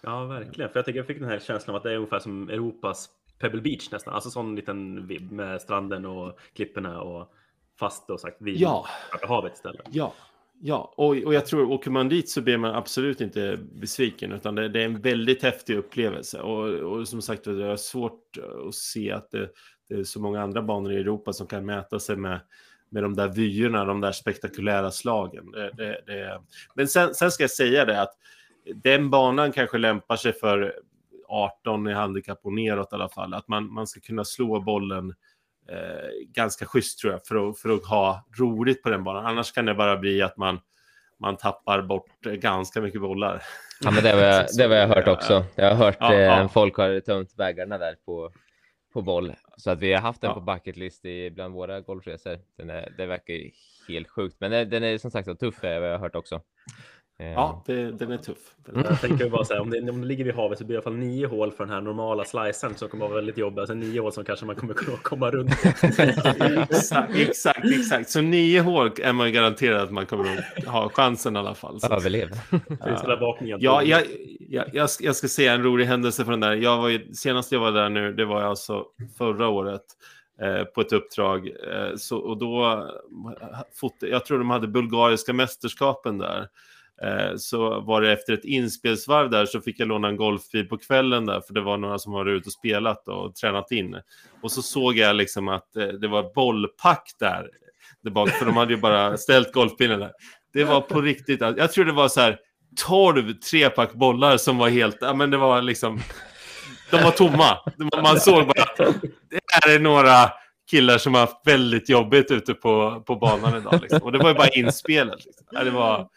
Speaker 3: Ja, verkligen. För jag, tycker jag fick den här känslan av att det är ungefär som Europas Pebble Beach nästan, alltså sån liten vibb med stranden och klipporna och fast då sagt vid
Speaker 1: ja.
Speaker 3: havet istället.
Speaker 1: Ja, ja. Och, och jag tror åker man dit så blir man absolut inte besviken utan det, det är en väldigt häftig upplevelse och, och som sagt det är svårt att se att det, det, är så många andra banor i Europa som kan mäta sig med med de där vyerna, de där spektakulära slagen. Det, det, det... Men sen, sen ska jag säga det att den banan kanske lämpar sig för 18 i handikapp och neråt i alla fall. Att man, man ska kunna slå bollen eh, ganska schysst tror jag för att, för att ha roligt på den banan. Annars kan det bara bli att man, man tappar bort ganska mycket bollar.
Speaker 2: Ja, men det har jag, det har jag hört också. Jag har hört ja, eh, ja. folk har tömt vägarna där på, på boll. Så att vi har haft den ja. på bucketlist i bland våra golfresor. Den är, det verkar helt sjukt, men den är som sagt tuff, har jag hört också.
Speaker 1: Ja, det, den är tuff. Den är...
Speaker 3: Jag tänker bara här, om det, om det ligger vid havet så blir det i alla fall nio hål för den här normala slicen som kommer vara väldigt jobbig. Alltså nio hål som kanske man kommer kunna komma runt.
Speaker 1: exakt, exakt, exakt. Så nio hål är man garanterad att man kommer att ha chansen i alla fall. Så.
Speaker 2: Överlev.
Speaker 1: Ja, ja jag, jag, jag, jag ska säga en rolig händelse från den där. Jag var ju, senast jag var där nu, det var alltså förra året eh, på ett uppdrag. Eh, så, och då, jag tror de hade bulgariska mästerskapen där. Eh, så var det efter ett inspelsvarv där så fick jag låna en golfbil på kvällen där för det var några som var ute och spelat och tränat in. Och så såg jag liksom att eh, det var bollpack där, där bak, för de hade ju bara ställt golfbilen där. Det var på riktigt, jag tror det var så här 12 trepack bollar som var helt, ja men det var liksom, de var tomma. Man såg bara att det här är några killar som har haft väldigt jobbigt ute på, på banan idag. Liksom. Och det var ju bara inspelet. Liksom. Det var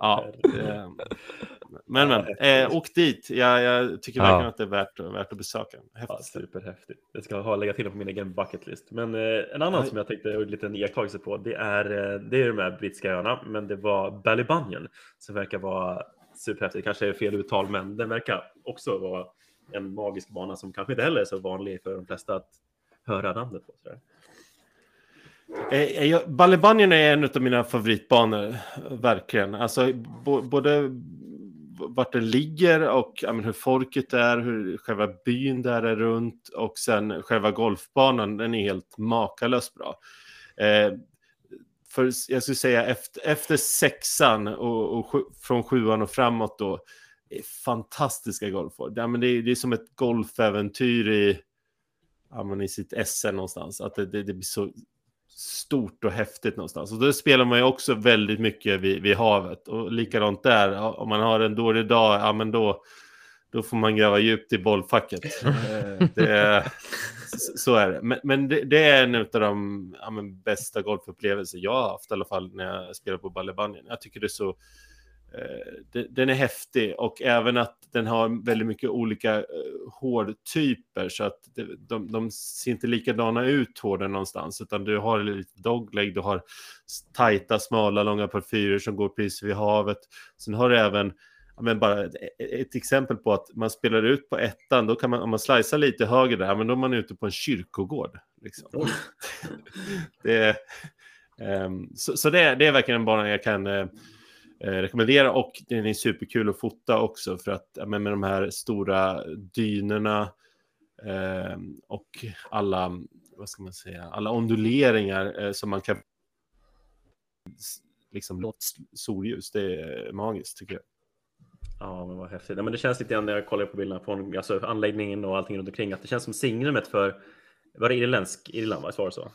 Speaker 1: Ja, men men, eh, åk dit. Jag, jag tycker verkligen ja. att det är värt, värt att besöka.
Speaker 3: Häftigt. Ja, superhäftigt. Det ska ha lägga till på min egen bucketlist. Men eh, en annan ja. som jag tänkte en liten iakttagelse på, det är, eh, det är de här brittiska öarna, men det var Ballybunion som verkar vara superhäftigt. Kanske är fel uttal, men den verkar också vara en magisk bana som kanske inte heller är så vanlig för de flesta att höra namnet på. Sådär.
Speaker 1: Eh, Eh, eh, Ballybanjon är en av mina favoritbanor, verkligen. Alltså, både vart den ligger och ja, hur folket är, hur själva byn där är runt och sen själva golfbanan, den är helt makalöst bra. Eh, för jag skulle säga efter, efter sexan och, och, från sjuan och framåt då, är fantastiska golfår. Ja, men det, är, det är som ett golfäventyr i, ja, i sitt esse någonstans. Att det, det, det blir så stort och häftigt någonstans. Och då spelar man ju också väldigt mycket vid, vid havet. Och likadant där, om man har en dålig dag, ja men då, då får man gräva djupt i bollfacket. Eh, det, så är det. Men, men det, det, är en av de ja, bästa golfupplevelser jag har haft i alla fall när jag spelar på Ballebanjen. Jag tycker det är så den är häftig och även att den har väldigt mycket olika eh, hårdtyper så att de, de ser inte likadana ut hården någonstans utan du har lite dogleg, du har tajta, smala, långa parfyrer som går precis vid havet. Sen har du även men bara ett, ett, exempel på att man spelar ut på ettan, då kan man, om man slicear lite höger där, men då är man ute på en kyrkogård. Liksom. det, um, så, så det, det, är verkligen en bana jag kan uh, eh, rekommendera och den är superkul att fota också för att med, med de här stora dynorna eh, och alla, vad ska man säga, alla onduleringar eh, som man kan liksom blått solljus. Det är magiskt tycker jag.
Speaker 3: Ja, men vad häftigt. Ja, men det känns lite grann när jag kollar på bilderna från alltså, anläggningen och allting runt omkring att det känns som signumet för, var det irländsk Irland? Var det så?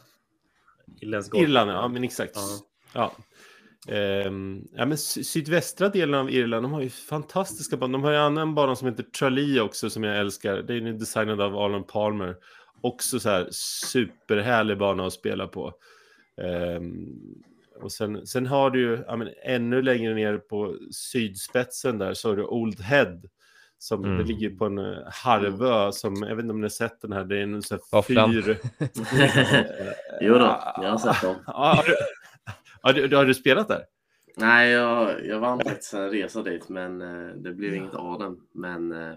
Speaker 1: Irländsk Irland, ja men exakt. Ja. ja. Um, ja, men sydvästra delen av Irland, de har ju fantastiska banor. De har ju en annan bana som heter Tralee också som jag älskar. Det är ju designad av Arnold Palmer. Också så här superhärlig bana att spela på. Um, och sen, sen har du ju, ja, men, ännu längre ner på sydspetsen där så har du Old Head. Som mm. det ligger på en uh, harvö som, jag vet inte om ni har sett den här, det är en sån här fyr.
Speaker 4: jo då, jag har sett dem.
Speaker 1: har, du, har, du, spelat där?
Speaker 4: Nej, jag, jag vann faktiskt en resa dit, men uh, det blev inget av den. Men uh,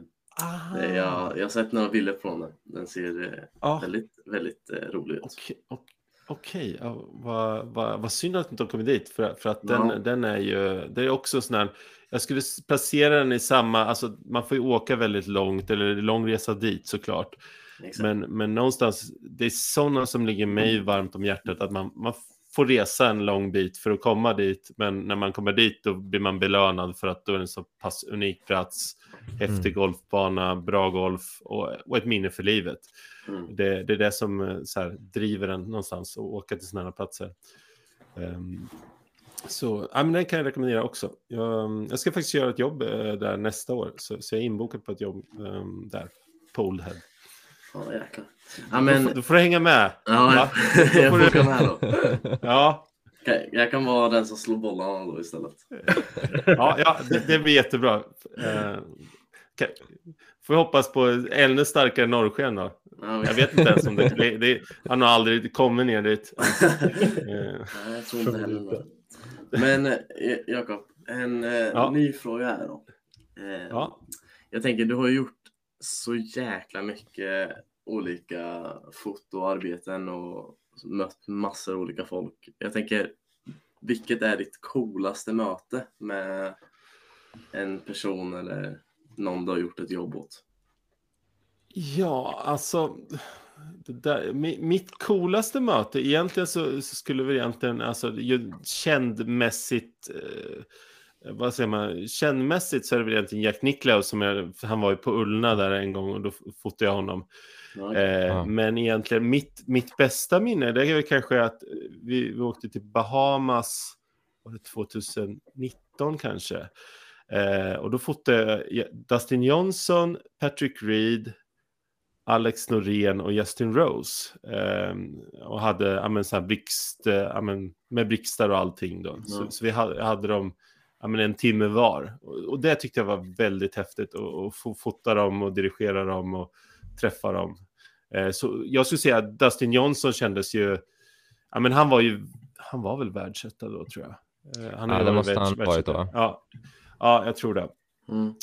Speaker 4: jag, jag har sett några bilder från den. Den ser ah. väldigt, väldigt rolig ut.
Speaker 1: Okay, okay. Okej, okay. vad, vad, vad synd att du inte har kommit dit. För, för att den, ja. den är ju, det är också sån här, jag skulle placera den i samma, alltså man får ju åka väldigt långt, eller lång resa dit såklart. Men, men någonstans, det är sådana som ligger mig varmt om hjärtat, att man, man får resa en lång bit för att komma dit, men när man kommer dit då blir man belönad för att då är det en så pass unik plats, häftig mm. golfbana, bra golf och, och ett minne för livet. Mm. Det, det, är det som eh, så här, driver en någonstans att åka till sådana här platser. Um, så ja, men den kan jag rekommendera också. Jag, jag ska faktiskt göra ett jobb uh, där nästa år, så, så jag är inbokad på ett jobb um, där, på Old Head.
Speaker 4: Ja, jäklar. Ja, men...
Speaker 1: då, får, du hänga med.
Speaker 4: Ja, jag får åka med då.
Speaker 1: ja.
Speaker 4: Jag kan vara den som slår bollarna då istället.
Speaker 1: ja, ja det, det blir jättebra. Uh, Får hoppas på ännu starkare norrsken då. Ja, jag vet inte ens om det, det, Han har aldrig kommit ner dit.
Speaker 4: Nej, jag tror inte heller Men eh, Jakob, en eh, ja. ny fråga här då. Eh, ja. Jag tänker, du har gjort så jäkla mycket olika fotoarbeten och mött massor av olika folk. Jag tänker, vilket är ditt coolaste möte med en person eller någon du har gjort ett jobb åt?
Speaker 1: Ja, alltså. Där, mitt coolaste möte, egentligen så, så skulle vi egentligen, alltså kändmässigt, eh, vad säger man, kändmässigt så är det väl egentligen Jack Nicklaus som jag, han var ju på Ullna där en gång och då fotade jag honom. Eh, ja. Men egentligen mitt, mitt bästa minne, det är väl kanske att vi, vi åkte till Bahamas, var det 2019 kanske? Eh, och då fotade Dustin Johnson, Patrick Reed, Alex Norén och Justin Rose. Eh, och hade ja, men, så här blixt, ja, men, med blixtar och allting. Då. Mm. Så, så, vi hade, hade dem ja, men, en timme var. Och, och, det tyckte jag var väldigt häftigt. Att få fota dem och dirigera dem och träffa dem. Eh, så jag skulle säga att Dustin Johnson kändes ju... Ja, men han var ju... Han var väl världsetta då, tror jag.
Speaker 2: Eh, han ja, det måste han ha varit då.
Speaker 1: Ja. Ja, jag tror det. Mm.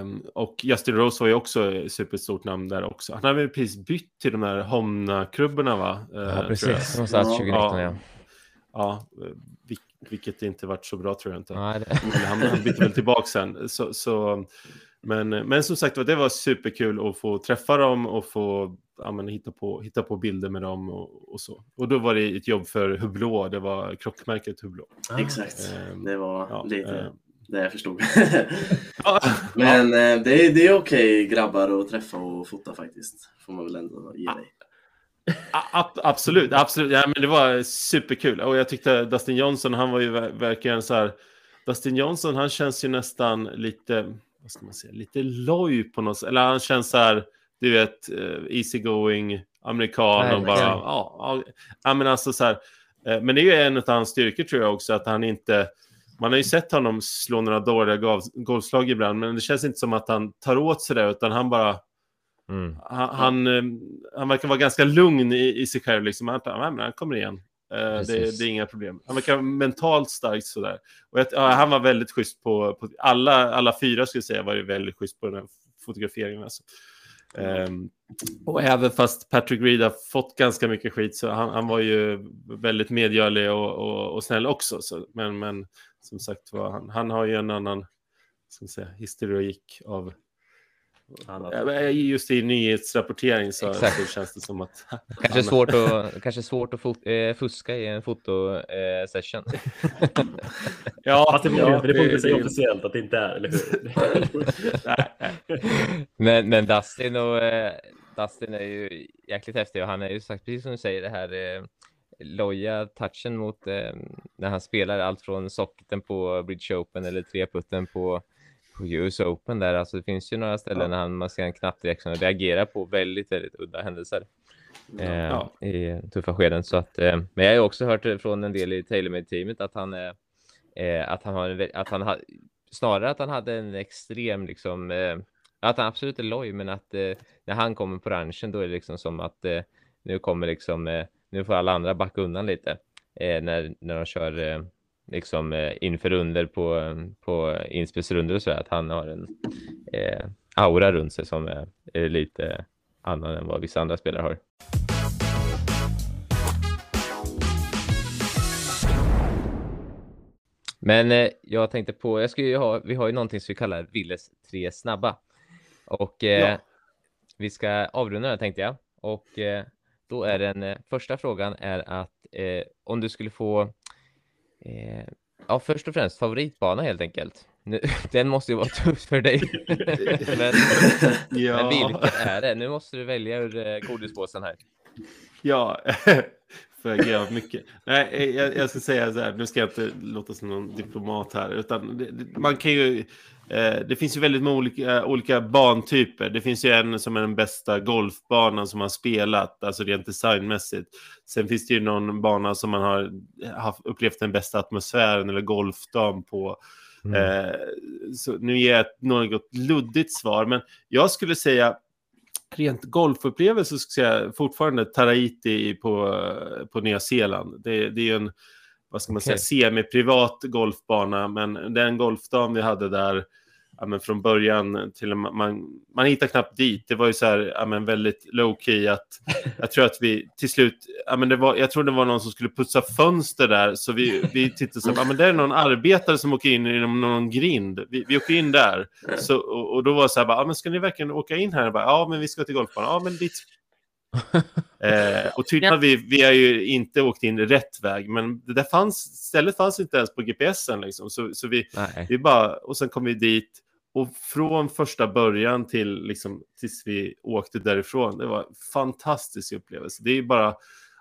Speaker 1: Um, och Justin Rose var ju också superstort namn där också. Han hade väl precis bytt till de här Homna-klubborna va?
Speaker 2: Uh, ja, precis. De satt 2019 ja.
Speaker 1: Ja, ja vilket inte varit så bra tror jag inte. Nej, det... han, han bytte väl tillbaka sen. Så, så, men, men som sagt det var superkul att få träffa dem och få ja, men, hitta, på, hitta på bilder med dem och, och, så. Och då var det ett jobb för Hublå, det var klockmärket Hublå.
Speaker 4: Exakt, um, det var ja, lite... Uh, det jag förstod. Men eh, det är, det är okej grabbar att träffa och fota faktiskt. Får man väl ändå ge dig.
Speaker 1: A absolut, absolut. Ja, men det var superkul. Och jag tyckte Dustin Johnson, han var ju verkligen så här. Dustin Johnson, han känns ju nästan lite, vad ska man säga, lite loj på något sätt. Eller han känns så här, du vet, uh, easygoing amerikan Nej, och bara, ja, ja, ja, men alltså så här. Uh, men det är ju en av hans styrkor tror jag också, att han inte, man har ju sett honom slå några dåliga golfslag ibland, men det känns inte som att han tar åt sig det, utan han bara... Mm. Han, han, eh, han, verkar vara ganska lugn i, i sig själv. Liksom. Han, han, han kommer igen. Uh, det, det, är inga problem. Han verkar mentalt stark sådär. Och ett, ja, han var väldigt schysst på, på, alla, alla fyra skulle jag säga var ju väldigt schysst på den här fotograferingen. Alltså. Um, och även fast Patrick Reed har fått ganska mycket skit så han, han var ju väldigt medgörlig och, och, och snäll också. Så, men, men som sagt var, han, han har ju en annan ska säga, historik av annat. Just i nyhetsrapportering så, så känns det som att...
Speaker 2: Kanske svårt att, kanske svårt att fot, äh, fuska i en fotosession.
Speaker 3: Äh, ja, Fast det får ja, det, inte säga officiellt att det inte är, eller
Speaker 2: hur? men, men Dustin, och, äh, Dustin är ju jäkligt häftig och han är ju sagt, precis som du säger, det här eh, loja touchen mot eh, när han spelar allt från socketen på Bridge Open eller treputten på på US Open där. Alltså det finns ju några ställen ja. när han, man ser en knappreaktion och reagerar på väldigt, väldigt udda händelser eh, ja. i tuffa skeden. Så att, eh, men jag har också hört från en del i TaylorMade-teamet att han, eh, att han har, att han har, snarare att han hade en extrem liksom, eh, att han absolut är loj, men att eh, när han kommer på ranchen då är det liksom som att eh, nu kommer liksom, nu får alla andra backa undan lite när, när de kör liksom eh, inför under på, på inspelsrunder och så att han har en eh, aura runt sig som är, är lite annan än vad vissa andra spelare har. Men eh, jag tänkte på, jag skulle ha, vi har ju någonting som vi kallar Willes tre snabba. Och eh, ja. vi ska avrunda det tänkte jag. Och eh, då är den eh, första frågan är att eh, om du skulle få Eh, ja, först och främst favoritbana helt enkelt. Nu, den måste ju vara tuff för dig. men, ja. men vilken är det? Nu måste du välja ur eh, godispåsen här.
Speaker 1: Ja, för jag mycket. Nej, eh, jag, jag ska säga så här, nu ska jag inte låta som någon diplomat här, utan det, man kan ju det finns ju väldigt många olika, olika bantyper. Det finns ju en som är den bästa golfbanan som man spelat, alltså rent designmässigt. Sen finns det ju någon bana som man har haft, upplevt den bästa atmosfären eller golfdagen på. Mm. Eh, så nu ger jag ett något luddigt svar, men jag skulle säga rent golfupplevelse skulle jag säga fortfarande Taraiti på, på Nya Zeeland. Det, det är ju en, vad ska man okay. säga, semi-privat golfbana, men den golfdagen vi hade där ja, men från början till man, man hittar knappt dit. Det var ju så här, ja, men väldigt low key att jag tror att vi till slut, ja, men det var, jag tror det var någon som skulle putsa fönster där, så vi, vi tittade så här, ja, men det är någon arbetare som åker in i någon grind. Vi, vi åker in där. Så, och, och då var det så här, ja, men ska ni verkligen åka in här? Bara, ja, men vi ska till golfbanan. Ja, men dit eh, och tydligen har vi, vi har ju inte åkt in rätt väg, men det där fanns, stället fanns inte ens på GPSen liksom. Så, så vi, vi bara, och sen kom vi dit och från första början till liksom, tills vi åkte därifrån, det var en fantastisk upplevelse. Det är bara,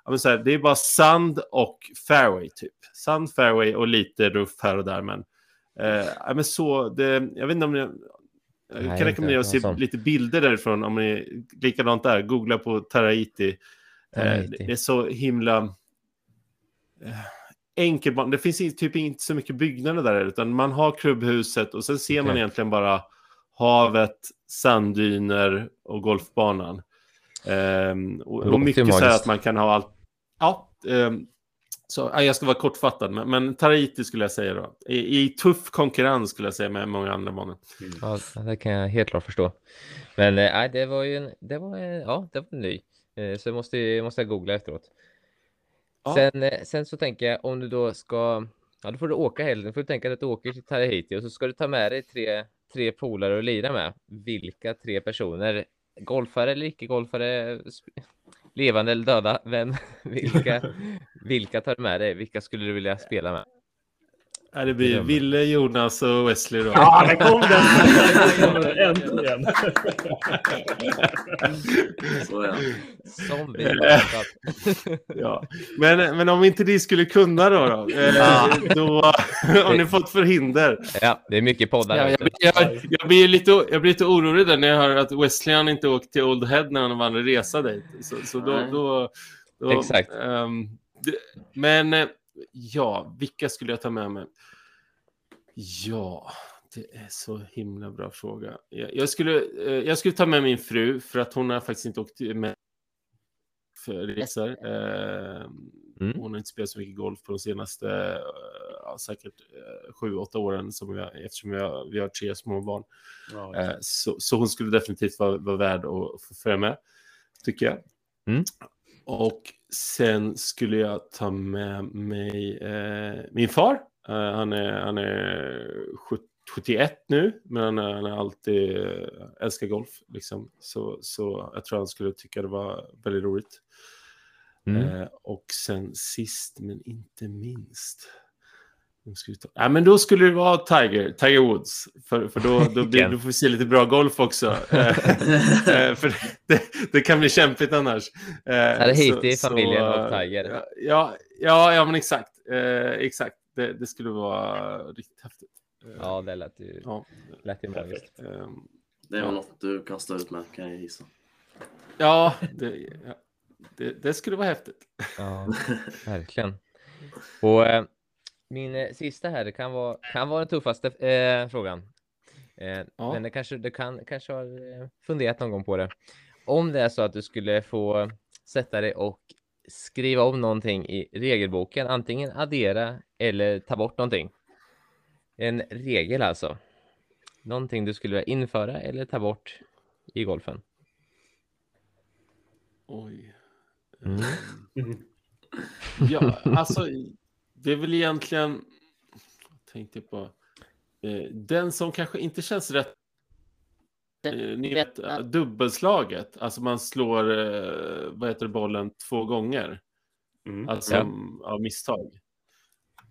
Speaker 1: här, det är bara sand och fairway typ. Sand, fairway och lite ruff här och där. Men, eh, men så, det, jag vet inte om jag kan rekommendera att se sånt. lite bilder därifrån om ni likadant där, googla på Taraiti. Eh, det är så himla eh, enkel Det finns typ inte så mycket byggnader där utan man har klubbhuset och sen ser okay. man egentligen bara havet, sanddyner och golfbanan. Um, och, och mycket så här att man kan ha allt. Ja, um, så, ja, jag ska vara kortfattad, men, men Tariti skulle jag säga då. I, I, tuff konkurrens skulle jag säga med många andra banor.
Speaker 2: Mm. Ja, det kan jag helt klart förstå. Men eh, nej, det var ju en, det var, ja, det var ny. Eh, så måste, måste jag googla efteråt. Ja. Sen, eh, sen så tänker jag om du då ska, ja då får du åka helgen, får du tänka dig att du åker till Tahiti och så ska du ta med dig tre, tre polare att lira med. Vilka tre personer? Golfare eller icke-golfare? Levande eller döda? Vem? Vilka, vilka tar du med dig? Vilka skulle du vilja spela med?
Speaker 1: Ja, det blir Ville, Jonas och Wesley då.
Speaker 3: Ja, där kom den! Äntligen!
Speaker 2: Så ja. Som vi
Speaker 1: ja. men, men om inte ni skulle kunna då, då, eh, då har ni fått förhinder.
Speaker 2: Ja, det är mycket poddar. Ja,
Speaker 1: jag, jag, jag, blir lite, jag blir lite orolig där när jag hör att Wesley han inte åkt till Old Head när han var en resa dit. Så, så då, då,
Speaker 2: då, Exakt.
Speaker 1: Um, men eh, ja, vilka skulle jag ta med mig? Ja, det är så himla bra fråga. Jag, jag skulle, eh, jag skulle ta med min fru för att hon har faktiskt inte åkt med för resor. Eh, mm. Hon har inte spelat så mycket golf på de senaste eh, ja, säkert sju, åtta åren som vi har, eftersom vi har, vi har tre små barn. Ja, så, så hon skulle definitivt vara, vara värd att få följa med, tycker jag. Mm. Och sen skulle jag ta med mig eh, min far. Uh, han, är, han är 71 nu, men han har alltid älskat golf. Liksom. Så, så jag tror han skulle tycka det var väldigt roligt. Mm. Eh, och sen sist men inte minst. Ja, men då skulle det vara Tiger, Tiger Woods. För, för då, då, blir, då får vi se lite bra golf också. Eh, eh, för det, det, kan bli kämpigt annars.
Speaker 2: Eh, är det hit i familjen av Tiger?
Speaker 1: Ja, ja, ja, men exakt. exakt. Det, det skulle vara riktigt häftigt.
Speaker 2: Ja, det lät ju, ja. lät ju
Speaker 4: magiskt. Det var något du kastade ut med, kan jag gissa.
Speaker 1: Ja, det, ja, det, det skulle vara häftigt.
Speaker 2: Ja, verkligen. Och min eh, sista här, det kan vara, kan vara den tuffaste eh, frågan. Eh, ja. Men det kanske, du kan, kanske har eh, funderat någon gång på det. Om det är så att du skulle få sätta dig och skriva om någonting i regelboken, antingen addera eller ta bort någonting. En regel alltså. Någonting du skulle vilja införa eller ta bort i golfen.
Speaker 1: Oj. Mm. ja, alltså det är väl egentligen, jag tänkte på, eh, den som kanske inte känns rätt eh, ni vet dubbelslaget, alltså man slår eh, vad heter det, bollen två gånger. Mm. Alltså ja. av misstag.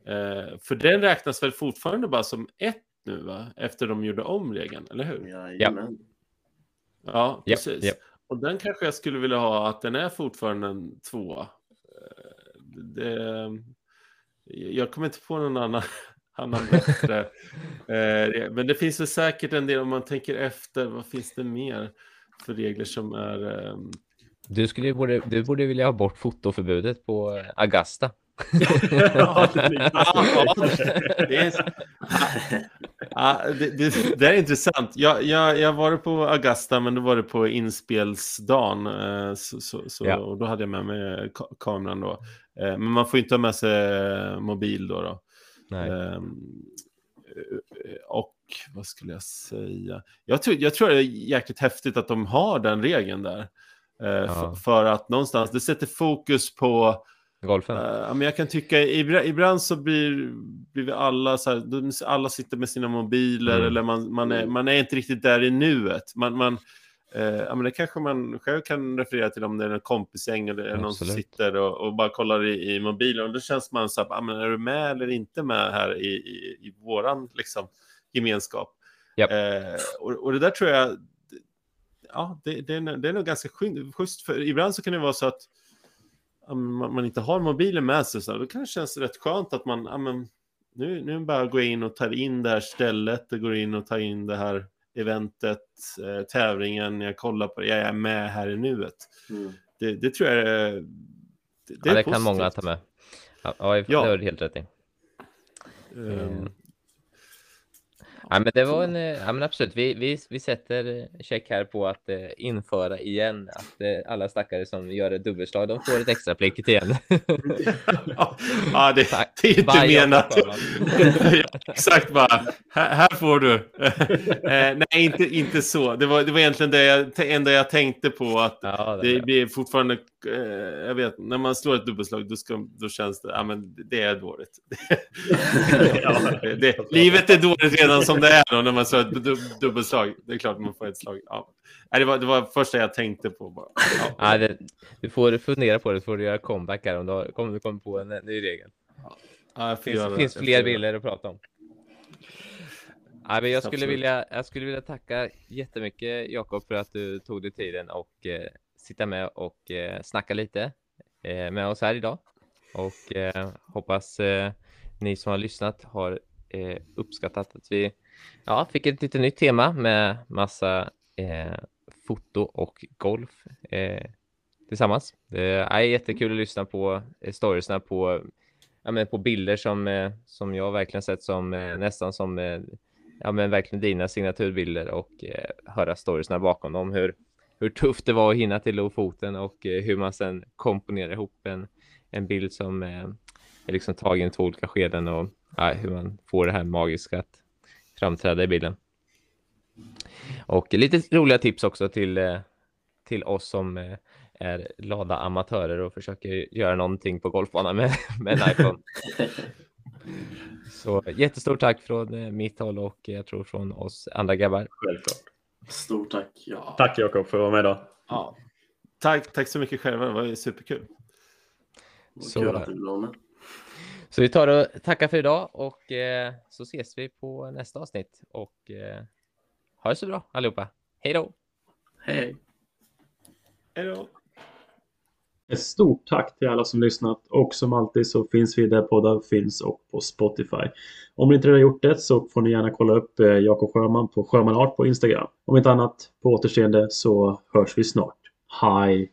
Speaker 1: Eh, för den räknas väl fortfarande bara som ett nu, va? Efter de gjorde om regeln, eller hur?
Speaker 4: Jajamän.
Speaker 1: Ja, precis. Ja, ja. Och den kanske jag skulle vilja ha att den är fortfarande en tvåa. Eh, det, jag kommer inte på någon annan, annan bättre. eh, men det finns väl säkert en del om man tänker efter. Vad finns det mer för regler som är... Eh...
Speaker 2: Du, skulle borde, du borde vilja ha bort fotoförbudet på
Speaker 1: Det, är, intressant. Jag, jag, jag var på Augusta, men då var det på inspelsdagen. Eh, så, så, så ja. och då hade jag med mig kameran. Då. Eh, men man får inte ha med sig mobil då. då. Ehm, och vad skulle jag säga? Jag tror, jag tror det är jäkligt häftigt att de har den regeln där. Eh, ja. För, för, att någonstans, det sätter fokus på
Speaker 2: golfen?
Speaker 1: Uh, men jag kan tycka, ibland så blir, blir vi alla så här, alla sitter med sina mobiler mm. eller man, man, är, man är inte riktigt där i nuet. Man, man, uh, ja, men det kanske man själv kan referera till om det är en kompisgäng eller Absolut. någon som sitter och, och bara kollar i, i, mobilen. Och då känns man så här, men är du med eller inte med här i, i, i våran liksom, gemenskap? Yep. Uh, och, och det där tror jag, ja, det, det, är, det är nog ganska schysst. För ibland så kan det vara så att man inte har mobilen med sig, så då kan det kännas rätt skönt att man, ja, men, nu, nu bara går in och tar in det här stället, det går in och tar in det här eventet, eh, tävlingen, jag kollar på det, jag är med här i nuet. Mm. Det, det, tror jag är, det,
Speaker 2: det, ja, det kan många ta med. Ja, ja, det har du helt rätt i. Um, Ja, men det var en, eh, ja, men absolut. Vi, vi, vi sätter check här på att eh, införa igen att eh, alla stackare som gör ett dubbelslag, de får ett extra plikt igen.
Speaker 1: ja, det, det är inte menat. Exakt bara, här, här får du. eh, nej, inte, inte så. Det var, det var egentligen det jag, enda jag tänkte på, att ja, det, det blir fortfarande Eh, jag vet, när man slår ett dubbelslag då, ska, då känns det, ja men det är dåligt. ja, det, livet är dåligt redan som det är då när man slår ett dubbelslag. Det är klart man får ett slag. Ja. det, var, det var första jag tänkte på. Bara.
Speaker 2: Ja. ja det, du får fundera på det, så får du göra comeback här om du kommer kom på en ny regel. Ja, det finns, det. finns fler bilder att prata om. Ja, men jag, skulle vilja, jag skulle vilja tacka jättemycket Jakob för att du tog dig tiden och eh, sitta med och eh, snacka lite eh, med oss här idag. Och eh, hoppas eh, ni som har lyssnat har eh, uppskattat att vi ja, fick ett lite nytt tema med massa eh, foto och golf eh, tillsammans. Det är jättekul att lyssna på eh, storiesna på, ja, men på bilder som, eh, som jag verkligen sett som nästan som ja, men verkligen dina signaturbilder och höra storiesna bakom dem. Hur, hur tufft det var att hinna till Lofoten och eh, hur man sen komponerar ihop en, en bild som eh, är liksom tagen i två olika skeden och ja, hur man får det här magiska att framträda i bilden. Och lite roliga tips också till, eh, till oss som är glada amatörer och försöker göra någonting på golfbanan med, med en iPhone. Så jättestort tack från mitt håll och jag tror från oss andra grabbar.
Speaker 3: Självklart.
Speaker 4: Stort tack. Ja.
Speaker 3: Tack Jakob för att vara med idag.
Speaker 1: Ja. Tack, tack så mycket själva. Det var superkul.
Speaker 2: Så, kul att du så vi tar och tackar för idag och eh, så ses vi på nästa avsnitt. Och eh, ha det så bra allihopa. Hej då!
Speaker 4: Hej!
Speaker 1: Hej då!
Speaker 3: Ett stort tack till alla som lyssnat och som alltid så finns vi där poddar finns och på Spotify. Om ni inte redan gjort det så får ni gärna kolla upp eh, Jakob Sjöman på Sjömanart på Instagram. Om inte annat, på återseende så hörs vi snart. Hej!